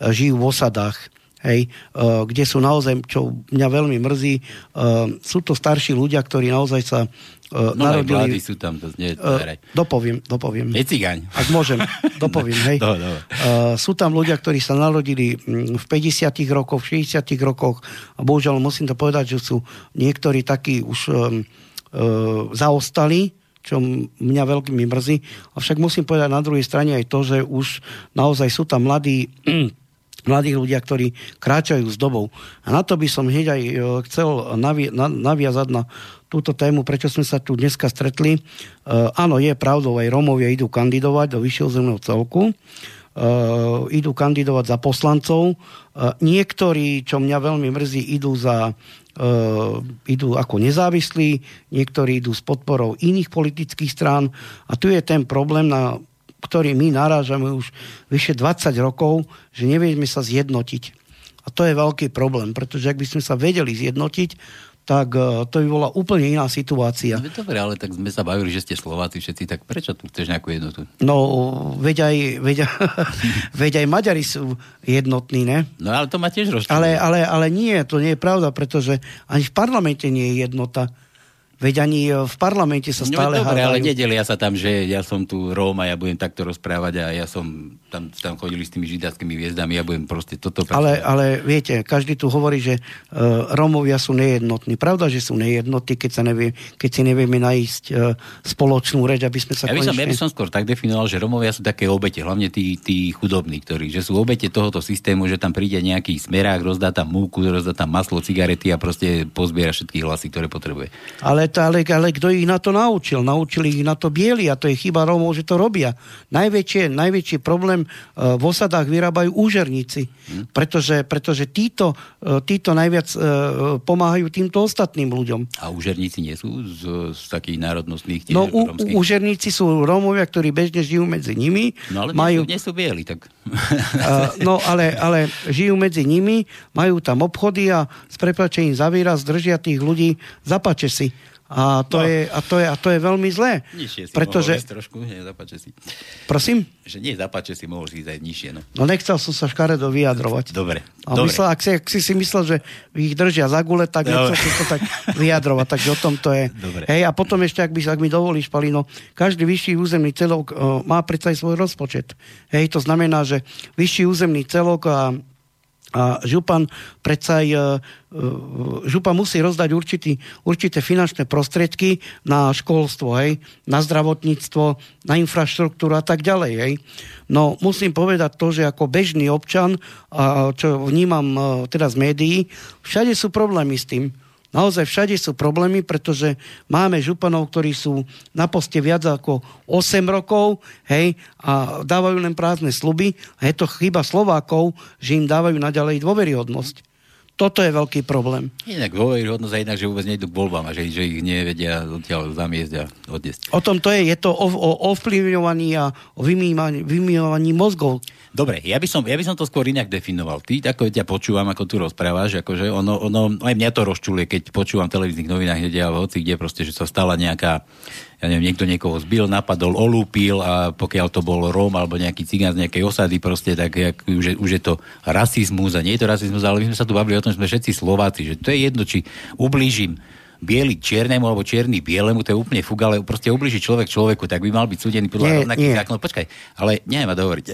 žijú v osadách hej, uh, kde sú naozaj, čo mňa veľmi mrzí, uh, sú to starší ľudia, ktorí naozaj sa uh, no, narodili... sú tam, to nie, uh, dopoviem, dopoviem. Je cigaň. Ak môžem, dopoviem, hej. do. Uh, sú tam ľudia, ktorí sa narodili v 50 rokoch, v 60 rokoch a bohužiaľ musím to povedať, že sú niektorí takí už um, uh, zaostali, čo mňa veľmi mrzí. Avšak musím povedať na druhej strane aj to, že už naozaj sú tam mladí mladých ľudia, ktorí kráčajú s dobou. A na to by som hneď aj e, chcel navi- na- naviazať na túto tému, prečo sme sa tu dneska stretli. E, áno, je pravdou, aj Romovia idú kandidovať do vyššieho zemného celku. E, idú kandidovať za poslancov. E, niektorí, čo mňa veľmi mrzí, idú za e, idú ako nezávislí, niektorí idú s podporou iných politických strán. A tu je ten problém na ktorý my narážame už vyše 20 rokov, že nevieme sa zjednotiť. A to je veľký problém, pretože ak by sme sa vedeli zjednotiť, tak e, to by bola úplne iná situácia. No dobre, ale tak sme sa bavili, že ste Slováci všetci, tak prečo tu chceš nejakú jednotu? No, veď aj, veď, veď aj Maďari sú jednotní, ne? No ale to ma tiež rozčúva. Ale, ale, ale nie, to nie je pravda, pretože ani v parlamente nie je jednota. Veď ani e, v parlamente sa no, stále no, dobre, ale nedelia sa tam, že ja som tu Róm a ja budem takto rozprávať a ja som tam, tam chodili s tými židáckými hviezdami, ja budem proste toto... Ale, ale viete, každý tu hovorí, že uh, Rómovia sú nejednotní. Pravda, že sú nejednotní, keď, sa nevie, keď si nevieme nájsť uh, spoločnú reč, aby sme sa ja by, konečne... som, ja by som skôr tak definoval, že Rómovia sú také obete, hlavne tí, tí chudobní, ktorí, že sú obete tohoto systému, že tam príde nejaký smerák, rozdá tam múku, rozdá tam maslo, cigarety a proste pozbiera všetky hlasy, ktoré potrebuje. Ale ale, ale kto ich na to naučil? Naučili ich na to bieli a to je chyba Rómov, že to robia. Najväčšie, najväčší problém uh, v osadách vyrábajú úžerníci, hm. pretože, pretože títo, uh, títo najviac uh, pomáhajú týmto ostatným ľuďom. A úžerníci nie sú z, z takých národnostných tiež No u, úžerníci sú Rómovia, ktorí bežne žijú medzi nimi. No ale majú... nie, sú, bieli, tak... uh, no ale, ale žijú medzi nimi, majú tam obchody a s preplačením za výraz držia tých ľudí, zapače si. A to, no. je, a, to je, a to je veľmi zlé. Nižšie si pretože... mohol trošku, nie, zapáče si. Prosím? Že nie, zapáče si, mohol ísť aj nižšie. No. no nechcel som sa škaredo vyjadrovať. Dobre. A Dobre. Myslel, ak, si, ak si si myslel, že ich držia za gule, tak Dobre. nechcel si to tak vyjadrovať. Takže o tom to je. Dobre. Hej, a potom ešte, ak, by, ak mi dovolíš, Palino, každý vyšší územný celok uh, má predsa aj svoj rozpočet. Hej, to znamená, že vyšší územný celok a a župan predsa aj, e, e, župa musí rozdať určitý, určité finančné prostriedky na školstvo, hej, na zdravotníctvo, na infraštruktúru a tak ďalej. Hej. No musím povedať to, že ako bežný občan, čo vnímam e, teda z médií, všade sú problémy s tým. Naozaj všade sú problémy, pretože máme županov, ktorí sú na poste viac ako 8 rokov, hej, a dávajú len prázdne sluby. A je to chyba Slovákov, že im dávajú naďalej dôveryhodnosť. Toto je veľký problém. Inak dôveryhodnosť a inak, že vôbec nejdu k voľbám a že, že ich nevedia odtiaľ zamiesť a odniesť. O tom to je. Je to o, o ovplyvňovaní a o vymývaní mozgov. Dobre, ja by, som, ja by som to skôr inak definoval. Ty, ako ťa počúvam, ako tu rozprávaš, akože ono, ono, aj mňa to rozčuluje, keď počúvam v televíznych novinách, kde ale hoci kde proste, že sa stala nejaká, ja neviem, niekto niekoho zbil, napadol, olúpil a pokiaľ to bol Róm alebo nejaký cigán z nejakej osady proste, tak jak, už, je, už je to rasizmus a nie je to rasizmus, ale my sme sa tu bavili o tom, že sme všetci Slováci, že to je jedno, či ublížim biely čiernemu alebo čierny bielemu, to je úplne fug, ale proste ubliží človek človeku, tak by mal byť súdený podľa nie, rovnakých zákonov. Počkaj, ale neviem ma dohovoriť.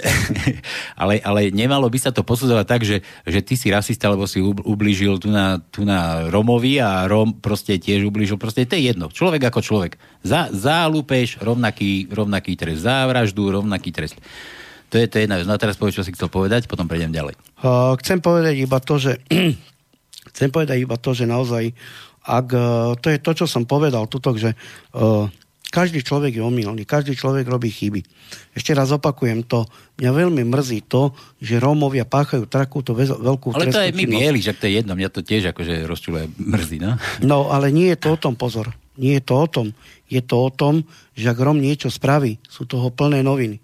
ale, ale nemalo by sa to posudzovať tak, že, že ty si rasista, lebo si ublížil tu na, tu na Romovi a Rom proste tiež ublížil. Proste to je jedno. Človek ako človek. Za, za lúpež rovnaký, rovnaký trest. Za vraždu rovnaký trest. To je to jedna vec. No a teraz povedz, čo si chcel povedať, potom prejdem ďalej. Uh, chcem povedať iba to, že chcem povedať iba to, že naozaj ak, uh, to je to, čo som povedal tuto, že uh, každý človek je omylný, každý človek robí chyby. Ešte raz opakujem to, mňa veľmi mrzí to, že Rómovia páchajú takúto veľkú Ale to je my bieli, že to je jedno, mňa to tiež akože rozčuluje mrzí, no? No, ale nie je to o tom, pozor. Nie je to o tom. Je to o tom, že ak Rom niečo spraví, sú toho plné noviny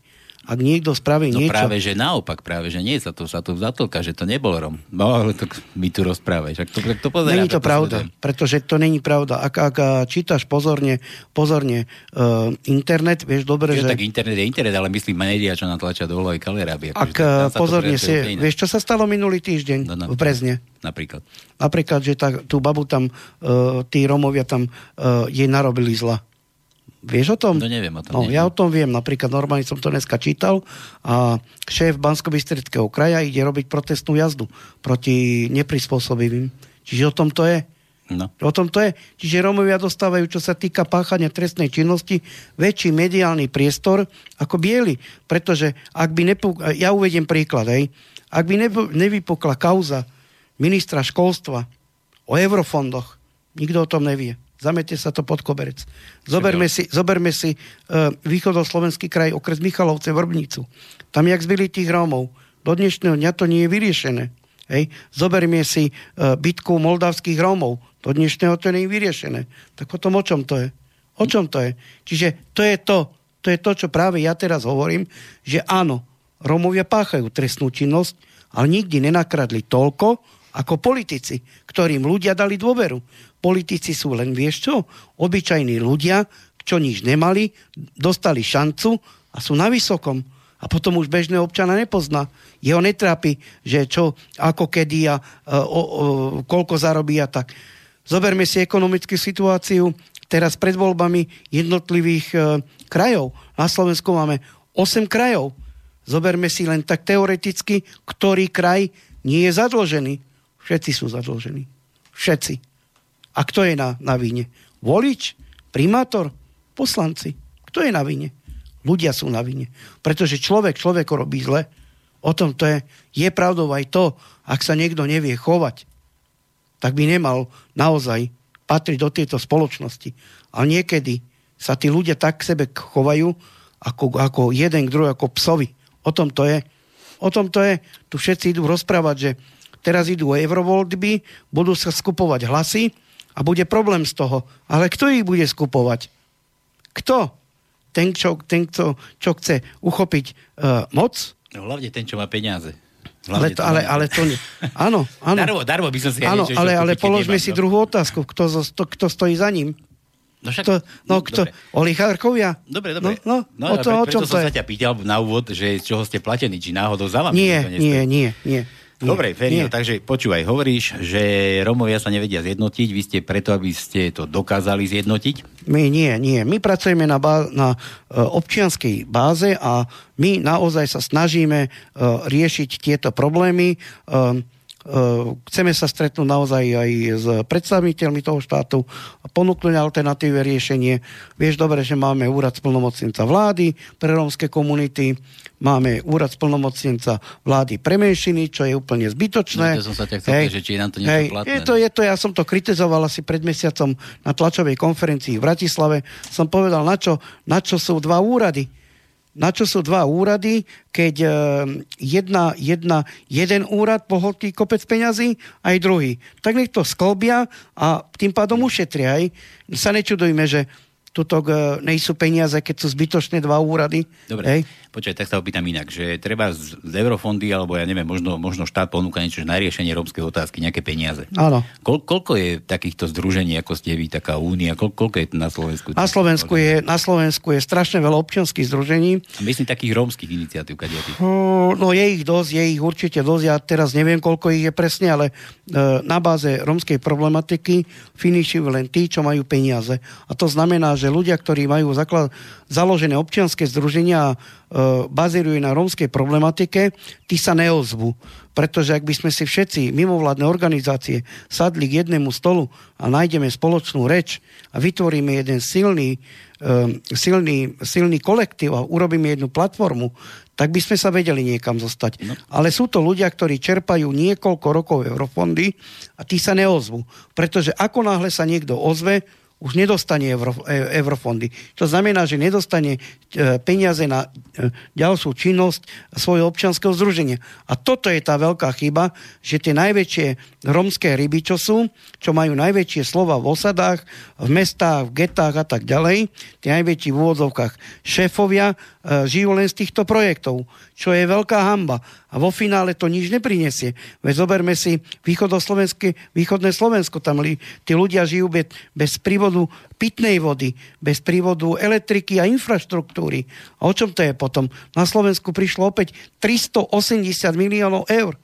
ak niekto spraví no niečo... práve, že naopak, práve, že nie sa to, sa to zatlka, že to nebol Rom. No, ale to mi tu rozprávaš. Ak to, to pozerá, není to pravda, to pretože to není pravda. Ak, ak čítaš pozorne, pozorne uh, internet, vieš dobre, jo, že... tak internet je internet, ale myslím médiá, čo natlačia dole aj Kalerábia. Ak uh, pozorne si... Vieš, čo sa stalo minulý týždeň no, no, v Brezne? Napríklad. Napríklad, že tá, tú babu tam, uh, tí Romovia tam uh, jej narobili zla Vieš o tom? No neviem o tom. No, ja o tom viem. Napríklad normálne som to dneska čítal a šéf bansko kraja ide robiť protestnú jazdu proti neprispôsobivým. Čiže o tom to je. No. O tom to je. Čiže Romovia dostávajú, čo sa týka páchania trestnej činnosti, väčší mediálny priestor ako bieli. Pretože ak by nepuk... ja uvediem príklad, hej. Ak by nevypukla kauza ministra školstva o eurofondoch, nikto o tom nevie. Zamete sa to pod koberec. Zoberme si, zoberme si uh, východoslovenský kraj, okres Michalovce, Vrbnicu. Tam, jak zbyli tých Rómov, do dnešného dňa to nie je vyriešené. Hej. Zoberme si uh, bitku moldavských Rómov. Do dnešného to nie je vyriešené. Tak potom o čom to je? O čom to je? Čiže to je to, to je to, čo práve ja teraz hovorím, že áno, Rómovia páchajú trestnú činnosť, ale nikdy nenakradli toľko, ako politici, ktorým ľudia dali dôveru. Politici sú len, vieš čo, obyčajní ľudia, čo nič nemali, dostali šancu a sú na vysokom. A potom už bežné občana nepozná. Jeho netrápi, že čo, ako kedy a o, o, koľko zarobí a tak. Zoberme si ekonomickú situáciu teraz pred voľbami jednotlivých e, krajov. Na Slovensku máme 8 krajov. Zoberme si len tak teoreticky, ktorý kraj nie je zadlžený. Všetci sú zadlžení. Všetci. A kto je na, na vine? Volič? Primátor? Poslanci? Kto je na vine? Ľudia sú na vine. Pretože človek človeko robí zle. O tom to je. Je pravdou aj to, ak sa niekto nevie chovať, tak by nemal naozaj patriť do tejto spoločnosti. Ale niekedy sa tí ľudia tak k sebe chovajú, ako, ako jeden k druhý, ako psovi. O tom to je. O tom to je. Tu všetci idú rozprávať, že teraz idú eurovoľby, budú sa skupovať hlasy, a bude problém z toho. Ale kto ich bude skupovať? Kto? Ten, čo, ten, čo, čo chce uchopiť uh, moc? No, hlavne ten, čo má peniaze. ale to, ale, ale to nie. Áno, áno. Darmo, darmo by som si áno, niečo, ale, ale položme nemám, si no. druhú otázku. Kto, to, kto stojí za ním? No však, to, no, kto, oligarchovia? Dobre, dobre. No, no, no o, to, pre, o čom som to sa ťa pýtal na úvod, že z čoho ste platení, či náhodou za vami. Nie, nie, nie, nie. Dobre, Ferio, takže počúvaj, hovoríš, že Romovia sa nevedia zjednotiť, vy ste preto, aby ste to dokázali zjednotiť? My nie, nie. My pracujeme na, bá- na uh, občianskej báze a my naozaj sa snažíme uh, riešiť tieto problémy. Uh, chceme sa stretnúť naozaj aj s predstaviteľmi toho štátu ponúknuť alternatíve riešenie. Vieš dobre, že máme úrad splnomocnenca vlády pre rómske komunity, máme úrad splnomocnenca vlády pre menšiny, čo je úplne zbytočné. No, som sa ťa chcel hej, že či nám to hej, platné. Je to, je to, ja som to kritizoval asi pred mesiacom na tlačovej konferencii v Bratislave. Som povedal, na čo, na čo sú dva úrady na čo sú dva úrady, keď uh, jedna, jedna, jeden úrad pohltí kopec peňazí, aj druhý. Tak nech to sklbia a tým pádom ušetria. Aj. Sa nečudujme, že tuto uh, nejsú peniaze, keď sú zbytočné dva úrady. Dobre, hej? Počkaj, tak sa opýtam inak, že treba z, z eurofondy, alebo ja neviem, možno, možno štát ponúka niečo na riešenie rómskej otázky, nejaké peniaze. Áno. Kol, koľko je takýchto združení, ako ste vy, taká únia, kol, koľko je na Slovensku? Na Slovensku je, na Slovensku je strašne veľa občianských združení. A myslím takých rómskych iniciatív, kadiatých. No je ich dosť, je ich určite dosť, ja teraz neviem, koľko ich je presne, ale e, na báze rómskej problematiky finišujú len tí, čo majú peniaze. A to znamená, že ľudia, ktorí majú zaklad, založené občianske združenia, bazírujú na rómskej problematike, tí sa neozvu. Pretože ak by sme si všetci mimovládne organizácie sadli k jednému stolu a nájdeme spoločnú reč a vytvoríme jeden silný, e, silný, silný kolektív a urobíme jednu platformu, tak by sme sa vedeli niekam zostať. No. Ale sú to ľudia, ktorí čerpajú niekoľko rokov eurofondy a tí sa neozvu. Pretože ako náhle sa niekto ozve, už nedostane euro, e, eurofondy. To znamená, že nedostane e, peniaze na e, ďalšiu činnosť svojho občanského združenia. A toto je tá veľká chyba, že tie najväčšie romské ryby, čo sú, čo majú najväčšie slova v osadách, v mestách, v getách a tak ďalej, tie najväčší v úvodzovkách šéfovia, žijú len z týchto projektov, čo je veľká hamba. A vo finále to nič neprinesie. Veď zoberme si východné Slovensko, tam li, tí ľudia žijú bez, bez prívodu pitnej vody, bez prívodu elektriky a infraštruktúry. A o čom to je potom? Na Slovensku prišlo opäť 380 miliónov eur.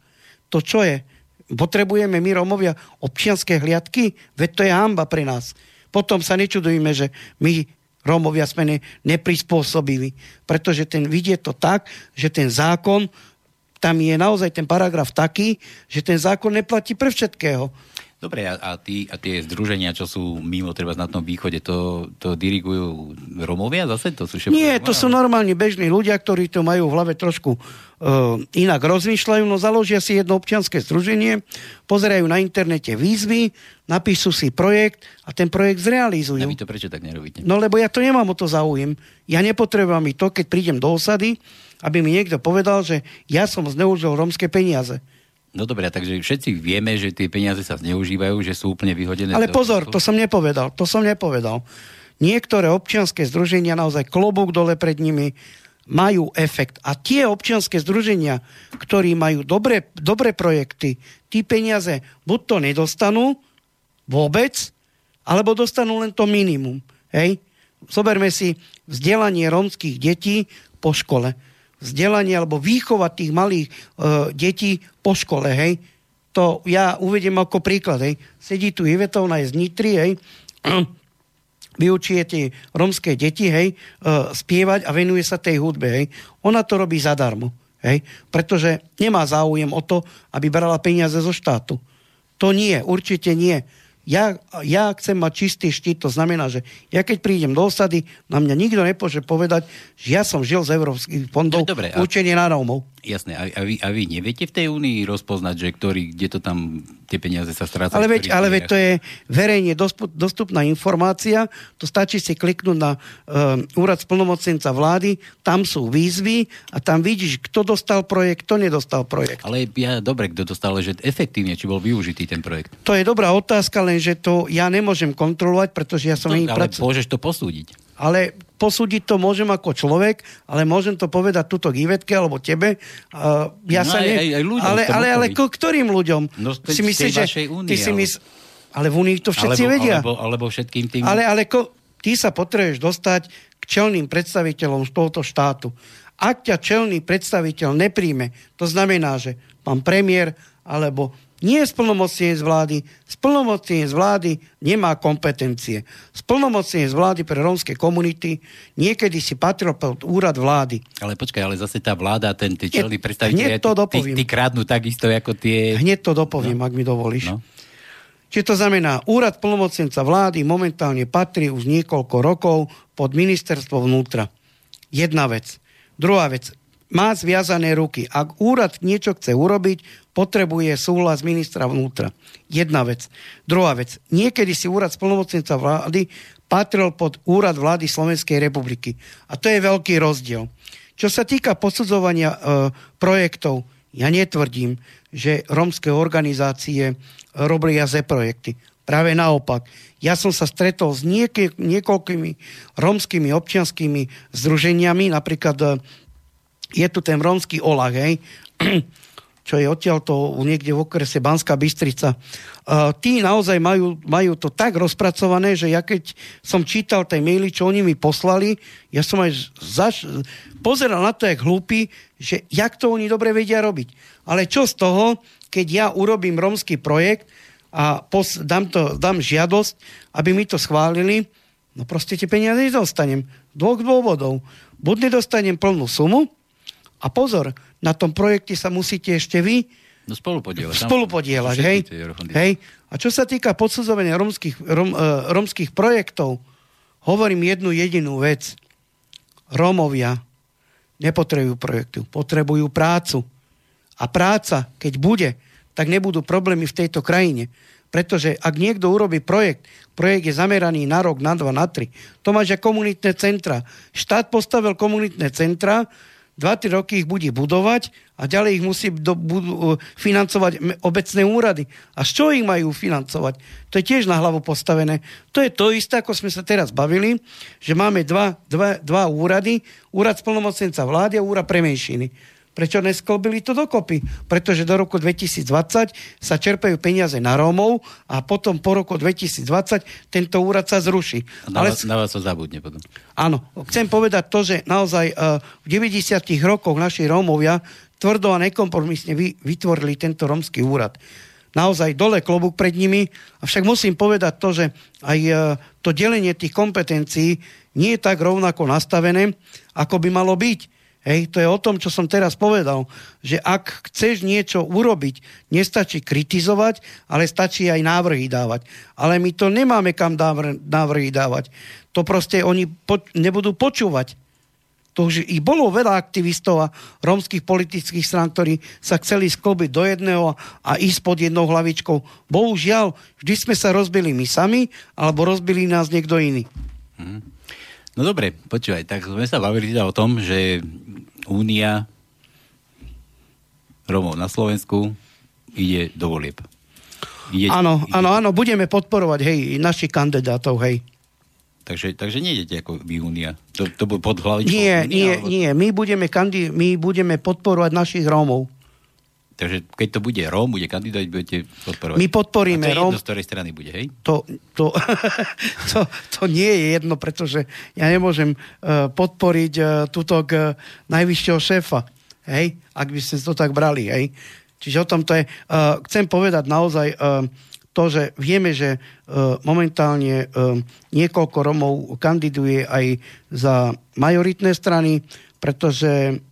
To čo je? Potrebujeme my Romovia občianské hliadky? Veď to je hamba pre nás. Potom sa nečudujeme, že my Rómovia sme ne, neprispôsobili. Pretože ten vidie to tak, že ten zákon, tam je naozaj ten paragraf taký, že ten zákon neplatí pre všetkého. Dobre, a, a, tí, a tie združenia, čo sú mimo treba na tom východe, to, to dirigujú Romovia zase? To sú Nie, to sú normálni bežní ľudia, ktorí to majú v hlave trošku uh, inak rozmýšľajú, no založia si jedno občianske združenie, pozerajú na internete výzvy, napíšu si projekt a ten projekt zrealizujú. A vy to prečo tak nerobíte? No lebo ja to nemám o to záujem. Ja nepotrebujem mi to, keď prídem do osady, aby mi niekto povedal, že ja som zneužil rómske peniaze. No dobré, takže všetci vieme, že tie peniaze sa zneužívajú, že sú úplne vyhodené. Ale pozor, to som nepovedal, to som nepovedal. Niektoré občianské združenia, naozaj klobúk dole pred nimi, majú efekt. A tie občianské združenia, ktorí majú dobré, dobré projekty, tí peniaze buď to nedostanú vôbec, alebo dostanú len to minimum. Hej? Zoberme si vzdelanie rómskych detí po škole vzdelanie alebo výchova tých malých e, detí po škole, hej. To ja uvediem ako príklad, hej. Sedí tu Ivetovna je z Nitry, hej. Vyučuje tie romské deti, hej, e, spievať a venuje sa tej hudbe, hej. Ona to robí zadarmo, hej. Pretože nemá záujem o to, aby brala peniaze zo štátu. To nie, určite nie ja, ja chcem mať čistý štít, to znamená, že ja keď prídem do osady, na mňa nikto nepôže povedať, že ja som žil z európskych fondov no, dobre, učenie na Rómov. Jasné, a, a, vy, a vy neviete v tej únii rozpoznať, že ktorý, kde to tam tie peniaze sa strácajú? Ale veď, ale veď to je verejne dostupná informácia, to stačí si kliknúť na uh, úrad splnomocnenca vlády, tam sú výzvy a tam vidíš, kto dostal projekt, kto nedostal projekt. Ale ja, dobre, kto dostal, že efektívne, či bol využitý ten projekt. To je dobrá otázka, len že to ja nemôžem kontrolovať, pretože ja som... No, ale prac... môžeš to posúdiť. Ale posúdiť to môžem ako človek, ale môžem to povedať túto Givetke alebo tebe. Uh, ja no sa aj, ne... aj, aj ľuďom, ale, ale, ale k ktorým ľuďom? No, si myslíš, že... Únie, ty si mysl... Ale v Unii to všetci alebo, vedia. Alebo, alebo všetkým tým... Ale, ale ko... ty sa potrebuješ dostať k čelným predstaviteľom z tohoto štátu. Ak ťa čelný predstaviteľ nepríjme, to znamená, že pán premiér alebo nie splnomocnenie z vlády. Splnomocnenie z vlády nemá kompetencie. Splnomocnenie z vlády pre rómske komunity niekedy si patril pod úrad vlády. Ale počkaj, ale zase tá vláda, ten tí čelní predstaviteľi, to dopoviem. Tí, tí krádnu takisto ako tie... Hneď to dopoviem, no. ak mi dovolíš. No. Čiže to znamená, úrad plnomocnenca vlády momentálne patrí už niekoľko rokov pod ministerstvo vnútra. Jedna vec. Druhá vec má zviazané ruky. Ak úrad niečo chce urobiť, potrebuje súhlas ministra vnútra. Jedna vec. Druhá vec. Niekedy si úrad splnomocnenca vlády patril pod úrad vlády Slovenskej republiky. A to je veľký rozdiel. Čo sa týka posudzovania e, projektov, ja netvrdím, že rómske organizácie robia ze projekty. Práve naopak. Ja som sa stretol s niek- niekoľkými rómskymi občianskými združeniami, napríklad je tu ten rómsky olach, hej, čo je odtiaľto niekde v okrese Banská Bystrica. Uh, tí naozaj majú, majú to tak rozpracované, že ja keď som čítal tie maily, čo oni mi poslali, ja som aj zaš- pozeral na to, jak hlúpy, že jak to oni dobre vedia robiť. Ale čo z toho, keď ja urobím rómsky projekt a pos- dám, to, dám žiadosť, aby mi to schválili, no proste tie peniaze nedostanem. Dvoch dôvodov. Buď nedostanem plnú sumu, a pozor, na tom projekte sa musíte ešte vy No spolupodielať. Spolupodielať, hej. hej. A čo sa týka podsudzovania romských, rom, uh, romských projektov, hovorím jednu jedinú vec. Rómovia nepotrebujú projektu, potrebujú prácu. A práca, keď bude, tak nebudú problémy v tejto krajine. Pretože ak niekto urobí projekt, projekt je zameraný na rok, na dva, na tri. To máš komunitné centra. Štát postavil komunitné centra, 2-3 roky ich bude budovať a ďalej ich musí do, budu, financovať obecné úrady. A z čoho ich majú financovať? To je tiež na hlavu postavené. To je to isté, ako sme sa teraz bavili, že máme dva, dva, dva úrady, úrad splnomocenca vlády a úrad pre menšiny. Prečo nesklobili to dokopy? Pretože do roku 2020 sa čerpajú peniaze na Rómov a potom po roku 2020 tento úrad sa zruší. A na, Ale... vás, na vás sa zabudne potom. Áno. Chcem povedať to, že naozaj uh, v 90 rokoch naši Rómovia tvrdo a nekompromisne vy, vytvorili tento rómsky úrad. Naozaj dole klobúk pred nimi. Avšak musím povedať to, že aj uh, to delenie tých kompetencií nie je tak rovnako nastavené, ako by malo byť. Hej, to je o tom, čo som teraz povedal, že ak chceš niečo urobiť, nestačí kritizovať, ale stačí aj návrhy dávať. Ale my to nemáme kam návrhy dávať. To proste oni po, nebudú počúvať. To už i bolo veľa aktivistov a rómskych politických strán, ktorí sa chceli sklobiť do jedného a ísť pod jednou hlavičkou. Bohužiaľ, vždy sme sa rozbili my sami, alebo rozbili nás niekto iný. Mm. No dobre, počúvaj, tak sme sa bavili teda o tom, že Únia Romov na Slovensku ide do volieb. Ide, áno, ide... áno, áno, budeme podporovať, hej, našich kandidátov, hej. Takže, takže nejdete ako vy Únia. To, to bude pod hlavičkou Nie, Únia, nie, alebo... nie. My budeme, kandi- my budeme podporovať našich Rómov. Takže keď to bude Róm, bude kandidát, budete podporovať. My podporíme Róm. z ktorej strany bude, hej? To, to, to, to nie je jedno, pretože ja nemôžem uh, podporiť uh, túto uh, najvyššieho šéfa, hej? Ak by ste to tak brali, hej? Čiže o tom to je. Uh, chcem povedať naozaj uh, to, že vieme, že momentálne niekoľko Romov kandiduje aj za majoritné strany, pretože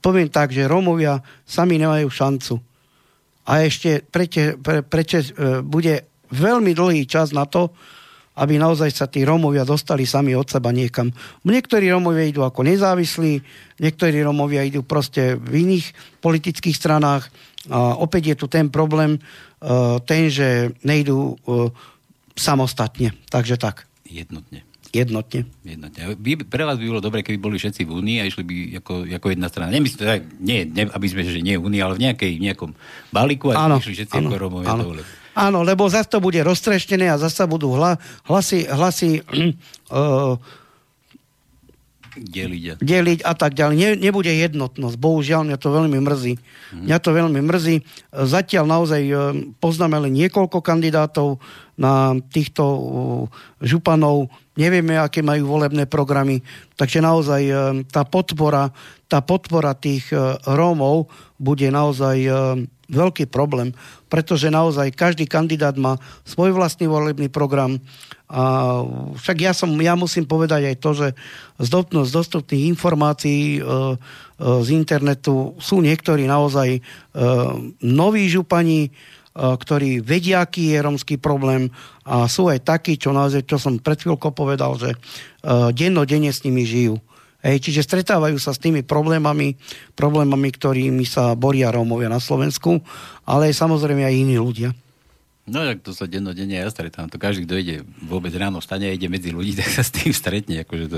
poviem tak, že Rómovia sami nemajú šancu. A ešte preče, pre, preče, e, bude veľmi dlhý čas na to, aby naozaj sa tí Rómovia dostali sami od seba niekam. Niektorí Rómovia idú ako nezávislí, niektorí Rómovia idú proste v iných politických stranách. A opäť je tu ten problém, e, ten, že nejdú e, samostatne. Takže tak. Jednotne. Jednotne. Jednotne. Pre vás by bolo dobre, keby boli všetci v Únii a išli by ako, ako jedna strana. Nemyslím, nie, ne, aby sme, že nie Únia, ale v nejakej, nejakom balíku a áno, išli všetci áno, ako Romovia áno. Áno, lebo zase to bude roztreštené a zase budú hla, hlasy, hlasy uh, deliť. deliť a tak ďalej. Ne, nebude jednotnosť. Bohužiaľ, mňa to veľmi mrzí. Mm. Mňa to veľmi mrzí. Zatiaľ naozaj uh, poznáme len niekoľko kandidátov na týchto županov nevieme, aké majú volebné programy. Takže naozaj e, tá podpora, tá podpora tých e, Rómov bude naozaj e, veľký problém, pretože naozaj každý kandidát má svoj vlastný volebný program. A však ja, som, ja musím povedať aj to, že z dostupných informácií e, e, z internetu sú niektorí naozaj e, noví župani, ktorí vedia, aký je romský problém a sú aj takí, čo, naozaj, čo som pred chvíľkou povedal, že dennodenne s nimi žijú. Hej, čiže stretávajú sa s tými problémami, problémami, ktorými sa boria Rómovia na Slovensku, ale samozrejme aj iní ľudia. No tak to sa dennodenne ja stretám. To každý, kto ide vôbec ráno stane a ide medzi ľudí, tak sa s tým stretne. Akože to,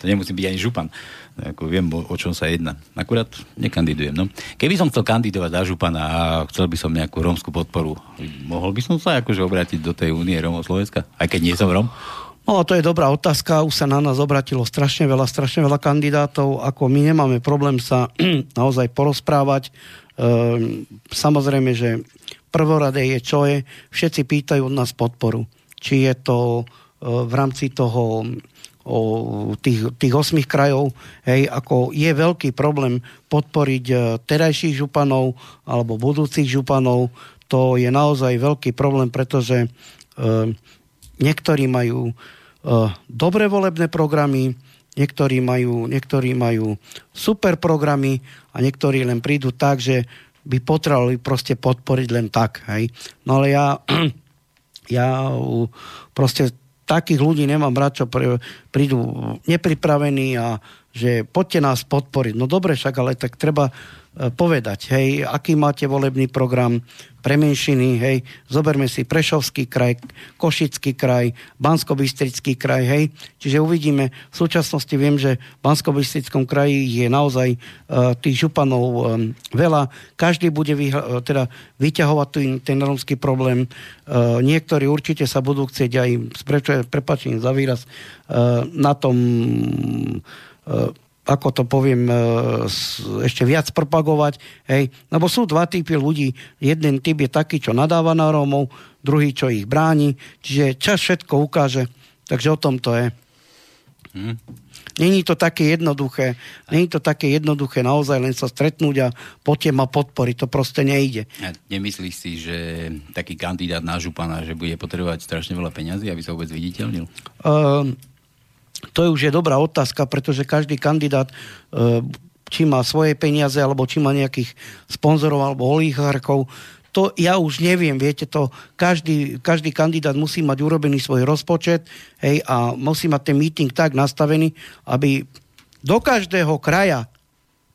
to nemusí byť ani župan. Ako viem, o, čom sa jedná. Akurát nekandidujem. No. Keby som chcel kandidovať za župana a chcel by som nejakú rómskú podporu, mohol by som sa akože obrátiť do tej únie Rómov Slovenska? Aj keď nie som Róm? No to je dobrá otázka, už sa na nás obratilo strašne veľa, strašne veľa kandidátov, ako my nemáme problém sa naozaj porozprávať. Ehm, samozrejme, že prvoradé je, čo je, všetci pýtajú od nás podporu. Či je to e, v rámci toho o tých, tých osmých krajov, hej, ako je veľký problém podporiť e, terajších županov alebo budúcich županov, to je naozaj veľký problém, pretože e, niektorí majú e, dobré volebné programy, niektorí majú, niektorí majú super programy a niektorí len prídu tak, že by potrebovali proste podporiť len tak. Hej. No ale ja, ja proste takých ľudí nemám rád, čo prídu nepripravení a že poďte nás podporiť. No dobre, však ale tak treba povedať, hej, aký máte volebný program pre menšiny, hej, zoberme si Prešovský kraj, Košický kraj, bansko kraj, hej, čiže uvidíme, v súčasnosti viem, že v bansko kraji je naozaj uh, tých županov um, veľa, každý bude vyhla, teda vyťahovať ten, ten romský problém, uh, niektorí určite sa budú chcieť aj, prepačím za výraz, uh, na tom E, ako to poviem, e, ešte viac propagovať. Hej. Lebo sú dva typy ľudí. Jeden typ je taký, čo nadáva na Rómov, druhý, čo ich bráni. Čiže čas všetko ukáže. Takže o tom to je. Hmm. Není to také jednoduché. Není to také jednoduché naozaj len sa stretnúť a poďte ma podporiť. To proste nejde. A nemyslíš si, že taký kandidát na župana, že bude potrebovať strašne veľa peňazí, aby sa vôbec viditeľnil? Uh, to už je dobrá otázka, pretože každý kandidát e, či má svoje peniaze, alebo či má nejakých sponzorov alebo oligarchov, to ja už neviem, viete to, každý, každý kandidát musí mať urobený svoj rozpočet hej, a musí mať ten meeting tak nastavený, aby do každého kraja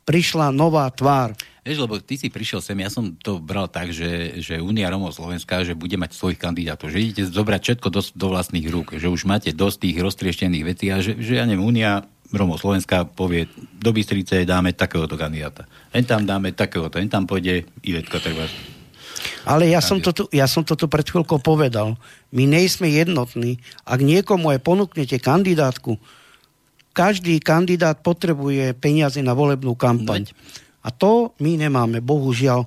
prišla nová tvár. Vieš, lebo ty si prišiel sem, ja som to bral tak, že, že Únia Romov Slovenska, že bude mať svojich kandidátov, že idete zobrať všetko do, do vlastných rúk, že už máte dosť tých roztrieštených vecí a že, že ja neviem, Únia Romov Slovenska povie, do Bystrice dáme takéhoto kandidáta. Len tam dáme takéhoto, len tam pôjde Ivetka treba. Ale ja som, to tu, ja som to tu pred chvíľkou povedal. My nejsme jednotní. Ak niekomu aj ponúknete kandidátku, každý kandidát potrebuje peniaze na volebnú kampaň. Veď a to my nemáme, bohužiaľ.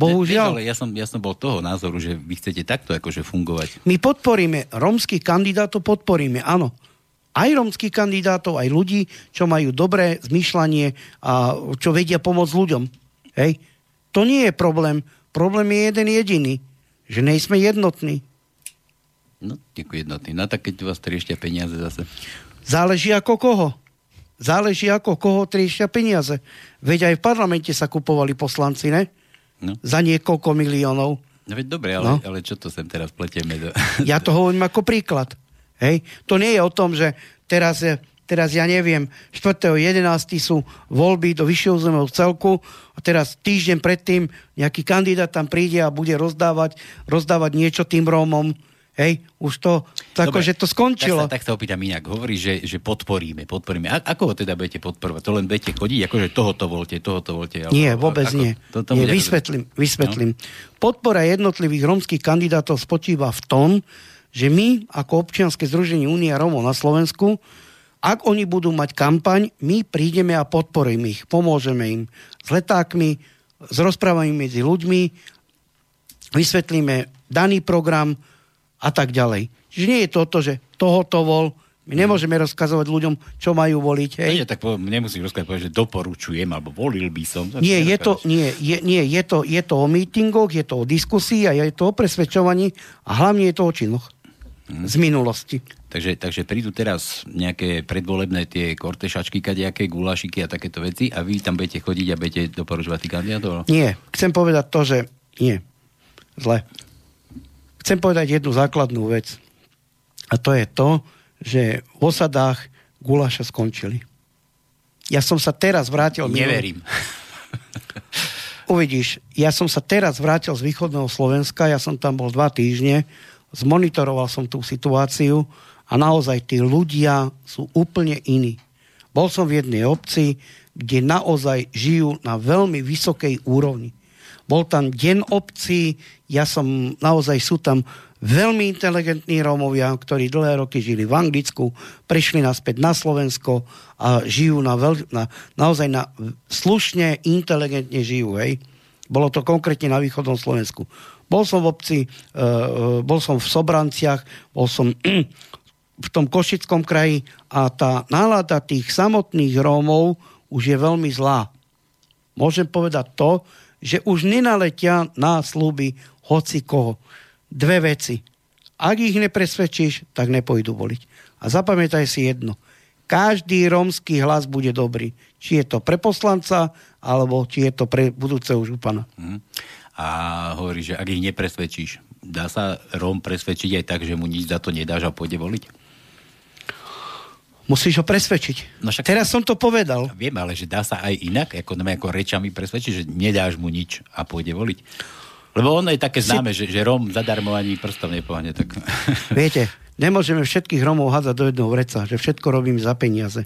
Bohužiaľ. Ne, ale ja som, ja som bol toho názoru, že vy chcete takto akože fungovať. My podporíme, romských kandidátov podporíme, áno. Aj romských kandidátov, aj ľudí, čo majú dobré zmyšľanie a čo vedia pomôcť ľuďom. Hej. To nie je problém. Problém je jeden jediný. Že nejsme jednotní. No, ako jednotní. No tak keď vás triešťa peniaze zase. Záleží ako koho. Záleží ako koho triešia peniaze. Veď aj v parlamente sa kupovali poslanci, ne? No. Za niekoľko miliónov. No veď dobre, ale, no. ale čo to sem teraz pletieme? Do... Ja to hovorím ako príklad. Hej? To nie je o tom, že teraz, teraz ja neviem, 4.11. sú voľby do vyššieho územného celku a teraz týždeň predtým nejaký kandidát tam príde a bude rozdávať, rozdávať niečo tým Rómom Hej, už to, tako, že to skončilo. Tak sa, tak sa opýtam inak. Hovorí, že, že podporíme, podporíme. A, ako ho teda budete podporovať? To len budete chodiť, akože tohoto volte, tohoto volte. Ale, nie, vôbec ako, nie. To, to nie vysvetlím, vysvetlím. No? Podpora jednotlivých romských kandidátov spočíva v tom, že my, ako občianske združenie Únia Romov na Slovensku, ak oni budú mať kampaň, my prídeme a podporíme ich, pomôžeme im s letákmi, s rozprávaním medzi ľuďmi, vysvetlíme daný program, a tak ďalej. Čiže nie je to to, že tohoto vol, my nemôžeme rozkazovať ľuďom, čo majú voliť. Hej? Nie, tak nemusím rozkazovať, povedať, že doporučujem, alebo volil by som. Nie, je to, nie, je, nie je, to, je to o mítingoch, je to o diskusii a je to o presvedčovaní a hlavne je to o činoch hmm. z minulosti. Takže, takže prídu teraz nejaké predvolebné tie kortešačky, kadejaké gulašiky a takéto veci a vy tam budete chodiť a budete doporučovať tých kandidátov? Nie, chcem povedať to, že nie. Zle chcem povedať jednu základnú vec. A to je to, že v osadách gulaše skončili. Ja som sa teraz vrátil... Neverím. Uvidíš, ja som sa teraz vrátil z východného Slovenska, ja som tam bol dva týždne, zmonitoroval som tú situáciu a naozaj tí ľudia sú úplne iní. Bol som v jednej obci, kde naozaj žijú na veľmi vysokej úrovni. Bol tam deň obcí, ja som, naozaj sú tam veľmi inteligentní Rómovia, ktorí dlhé roky žili v Anglicku, prišli naspäť na Slovensko a žijú na, veľ, na naozaj na slušne, inteligentne žijú, hej. Bolo to konkrétne na východnom Slovensku. Bol som v obci, uh, bol som v Sobranciach, bol som v tom Košickom kraji a tá nálada tých samotných Rómov už je veľmi zlá. Môžem povedať to, že už nenaletia na sluby hoci koho. Dve veci. Ak ich nepresvedčíš, tak nepojdu voliť. A zapamätaj si jedno. Každý rómsky hlas bude dobrý. Či je to pre poslanca, alebo či je to pre budúceho župana. Mm. A hovorí, že ak ich nepresvedčíš, dá sa Róm presvedčiť aj tak, že mu nič za to nedáš a pôjde voliť? Musíš ho presvedčiť. No však, Teraz som to povedal. Viem, ale že dá sa aj inak, ako, ako rečami presvedčiť, že nedáš mu nič a pôjde voliť. Lebo ono je také známe, si... že, že Rom zadarmo ani prstom nepohne. Tak... Viete, nemôžeme všetkých Romov hádzať do jedného vreca, že všetko robím za peniaze.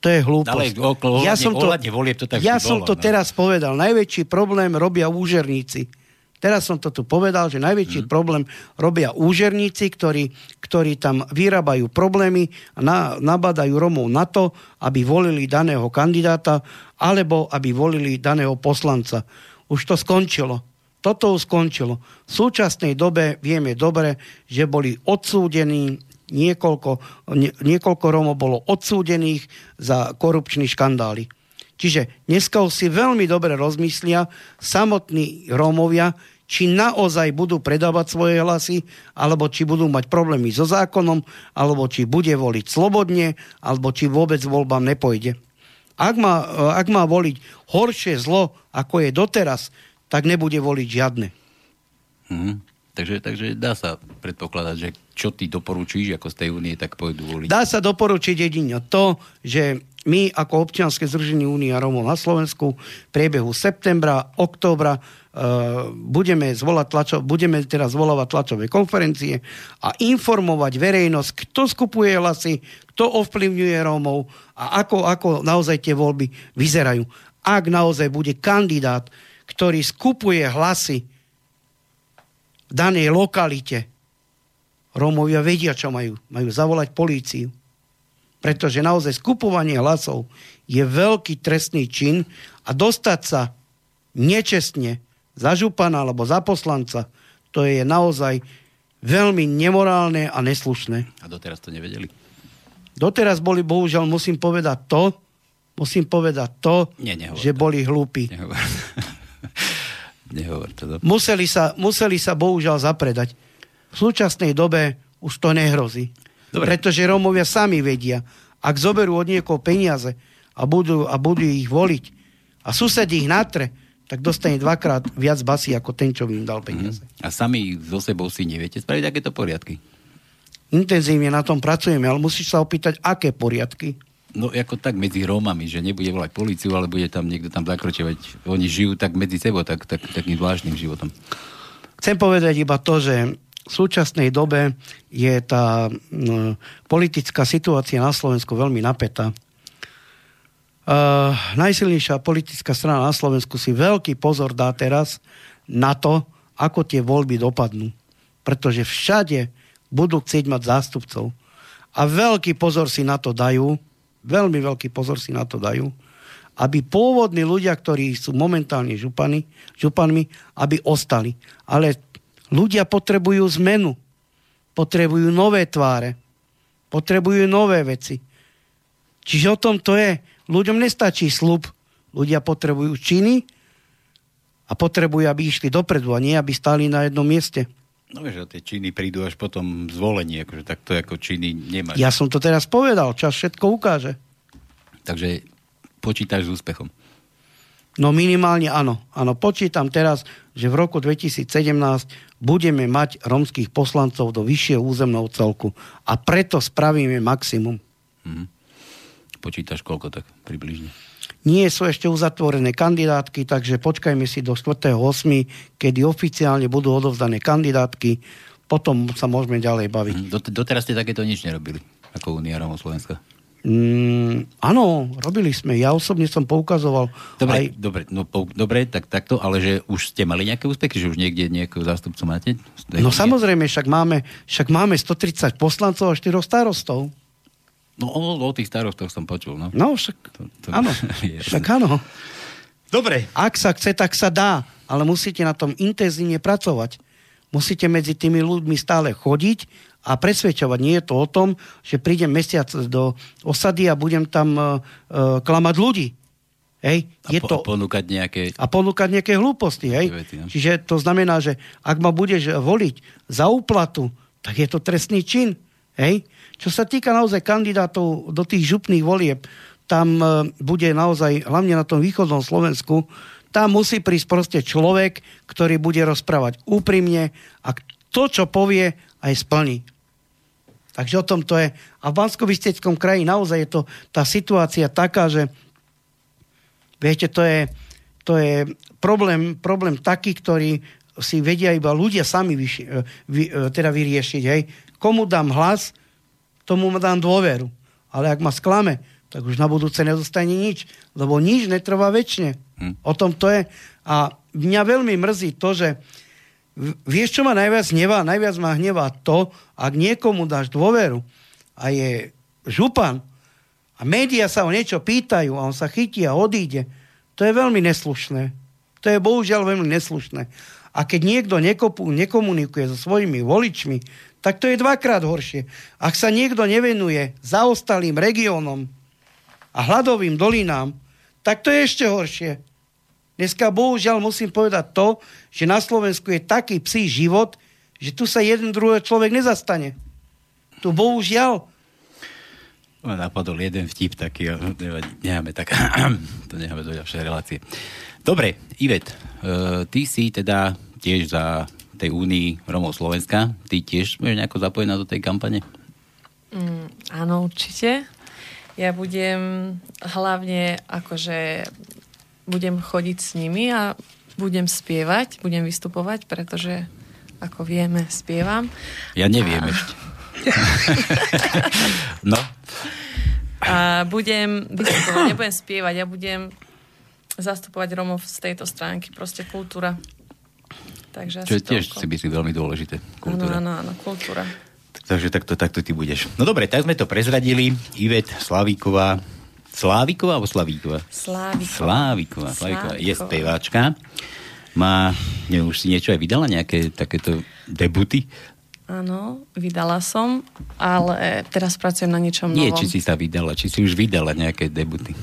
To je hlúposť. Ale okolo, ja som to, volieb to tak ja som to no. teraz povedal. Najväčší problém robia úžerníci Teraz som to tu povedal, že najväčší mm. problém robia úžerníci, ktorí, ktorí tam vyrábajú problémy a na, nabadajú Romov na to, aby volili daného kandidáta alebo aby volili daného poslanca. Už to skončilo. Toto už skončilo. V súčasnej dobe vieme dobre, že boli odsúdení niekoľko, nie, niekoľko Romov bolo odsúdených za korupčné škandály. Čiže dneska si veľmi dobre rozmyslia samotní Rómovia, či naozaj budú predávať svoje hlasy, alebo či budú mať problémy so zákonom, alebo či bude voliť slobodne, alebo či vôbec voľbám nepojde. Ak má, ak má voliť horšie zlo, ako je doteraz, tak nebude voliť žiadne. Hmm. Takže, takže dá sa predpokladať, že čo ty doporučíš ako z tej únie, tak pôjdu voliť. Dá sa doporučiť jedine to, že my ako občianske združenie Únia Romov na Slovensku v priebehu septembra, októbra uh, budeme, zvolať tlačo, budeme teraz zvolávať tlačové konferencie a informovať verejnosť, kto skupuje hlasy, kto ovplyvňuje Rómov a ako, ako naozaj tie voľby vyzerajú. Ak naozaj bude kandidát, ktorý skupuje hlasy v danej lokalite, Rómovia vedia, čo majú. Majú zavolať políciu pretože naozaj skupovanie hlasov je veľký trestný čin a dostať sa nečestne za župana alebo za poslanca, to je naozaj veľmi nemorálne a neslušné. A doteraz to nevedeli? Doteraz boli, bohužiaľ, musím povedať to, musím povedať to, Nie, že to. boli hlúpi. Nehovor. nehovor to. Museli sa, museli sa bohužiaľ zapredať. V súčasnej dobe už to nehrozí. Dobre. Pretože Rómovia sami vedia, ak zoberú od niekoho peniaze a budú, a budú ich voliť a sused ich natre, tak dostane dvakrát viac basy ako ten, čo im dal peniaze. Mm. A sami so sebou si neviete spraviť takéto poriadky? Intenzívne na tom pracujeme, ale musíš sa opýtať, aké poriadky? No ako tak medzi Rómami, že nebude volať policiu, ale bude tam niekto tam zakročovať. Oni žijú tak medzi sebou, tak, tak, takým zvláštnym životom. Chcem povedať iba to, že v súčasnej dobe je tá politická situácia na Slovensku veľmi napätá. Uh, najsilnejšia politická strana na Slovensku si veľký pozor dá teraz na to, ako tie voľby dopadnú. Pretože všade budú chcieť mať zástupcov. A veľký pozor si na to dajú, veľmi veľký pozor si na to dajú, aby pôvodní ľudia, ktorí sú momentálne župany, županmi, aby ostali. Ale Ľudia potrebujú zmenu. Potrebujú nové tváre. Potrebujú nové veci. Čiže o tom to je. Ľuďom nestačí slub. Ľudia potrebujú činy a potrebujú, aby išli dopredu a nie, aby stáli na jednom mieste. No vieš, tie činy prídu až potom zvolenie, akože takto ako činy nemáš. Ja som to teraz povedal, čas všetko ukáže. Takže počítaš s úspechom. No minimálne áno. Áno, počítam teraz, že v roku 2017 budeme mať romských poslancov do vyššieho územného celku. A preto spravíme maximum. Hmm. Počítaš koľko tak približne? Nie sú ešte uzatvorené kandidátky, takže počkajme si do 4.8., kedy oficiálne budú odovzdané kandidátky. Potom sa môžeme ďalej baviť. Hmm. Doteraz ste takéto nič nerobili, ako Unia Romov Slovenska? Mm, áno, robili sme. Ja osobne som poukazoval. Dobre, aj... dobre, no, pou, dobre tak, takto, ale že už ste mali nejaké úspechy, že už niekde nejakého zástupcu máte? No samozrejme, však máme, však máme 130 poslancov a 4 starostov. No o, o tých starostoch som počul, no. No, však, to, to, áno, však áno. Dobre. Ak sa chce, tak sa dá, ale musíte na tom intenzívne pracovať. Musíte medzi tými ľuďmi stále chodiť a presvedčovať. Nie je to o tom, že prídem mesiac do osady a budem tam uh, uh, klamať ľudí. Hej, je a, po, to, a ponúkať nejaké... A ponúkať nejaké hlúposti, hej. Vety, no? Čiže to znamená, že ak ma budeš voliť za úplatu, tak je to trestný čin, hej. Čo sa týka naozaj kandidátov do tých župných volieb, tam uh, bude naozaj, hlavne na tom východnom Slovensku, tam musí prísť proste človek, ktorý bude rozprávať úprimne a to, čo povie, aj splní. Takže o tom to je. A v bansko kraji naozaj je to tá situácia taká, že viete, to je, to je problém, problém taký, ktorý si vedia iba ľudia sami vyši, e, vy, e, teda vyriešiť. Hej. Komu dám hlas, tomu dám dôveru. Ale ak ma sklame, tak už na budúce nedostane nič, lebo nič netrvá väčšine. Hm. O tom to je. A mňa veľmi mrzí to, že Vieš, čo ma najviac hnevá? Najviac ma hnevá to, ak niekomu dáš dôveru a je župan a médiá sa o niečo pýtajú a on sa chytí a odíde, to je veľmi neslušné. To je bohužiaľ veľmi neslušné. A keď niekto nekopu, nekomunikuje so svojimi voličmi, tak to je dvakrát horšie. Ak sa niekto nevenuje zaostalým regiónom a hladovým dolinám, tak to je ešte horšie. Dneska bohužiaľ musím povedať to, že na Slovensku je taký psí život, že tu sa jeden druhý človek nezastane. Tu bohužiaľ. Ma napadol jeden vtip taký, necháme tak, to necháme do ďalšej relácie. Dobre, Ivet, uh, ty si teda tiež za tej únii Romov Slovenska. Ty tiež budeš nejako zapojená do tej kampane? Mm, áno, určite. Ja budem hlavne akože budem chodiť s nimi a budem spievať, budem vystupovať, pretože ako vieme, spievam. Ja neviem a... ešte. no. A budem vystupovať, nebudem spievať, ja budem zastupovať Romov z tejto stránky, proste kultúra. Takže Čo je tiež si myslím veľmi dôležité. Kultúra. Áno, áno, áno, kultúra. Takže takto, takto ty budeš. No dobre, tak sme to prezradili. Ivet Slavíková, Sláviková alebo Slavíková? Sláviková. Sláviková. Sláviková. Je speváčka. Má, neviem, už si niečo aj vydala, nejaké takéto debuty? Áno, vydala som, ale teraz pracujem na niečom Nie, novom. či si sa vydala, či si už vydala nejaké debuty.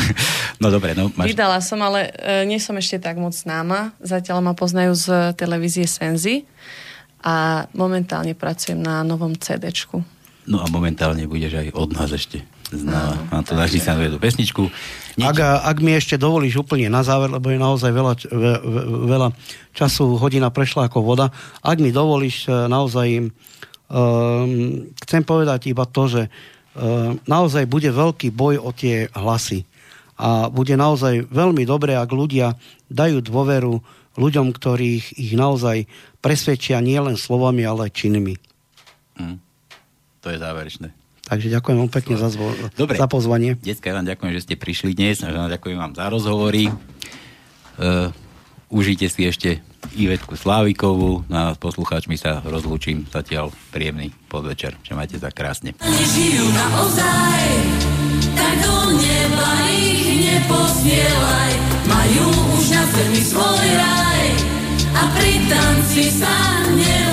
no dobre, no máš... Vydala som, ale e, nie som ešte tak moc známa. Zatiaľ ma poznajú z televízie Senzy a momentálne pracujem na novom CDčku. No a momentálne budeš aj od nás ešte znova. A to naši sa tú pesničku. Ak, ak mi ešte dovolíš úplne na záver, lebo je naozaj veľa, ve, ve, veľa času, hodina prešla ako voda, ak mi dovolíš e, naozaj um, chcem povedať iba to, že um, naozaj bude veľký boj o tie hlasy. A bude naozaj veľmi dobré, ak ľudia dajú dôveru ľuďom, ktorých ich naozaj presvedčia nielen slovami, ale činmi. Mm. To je záverečné. Takže ďakujem vám pekne za, zvo- Dobre. za pozvanie. Detská, vám ďakujem, že ste prišli dnes a ďakujem vám za rozhovory. Uh, užite si ešte Ivetku Slávikovú. Na no poslucháčmi sa rozlúčim. Zatiaľ príjemný podvečer. Čo majte za krásne. Žijú naozaj, tak do neba ich neposielaj. Majú už na zemi svoj raj a pri tanci sa ne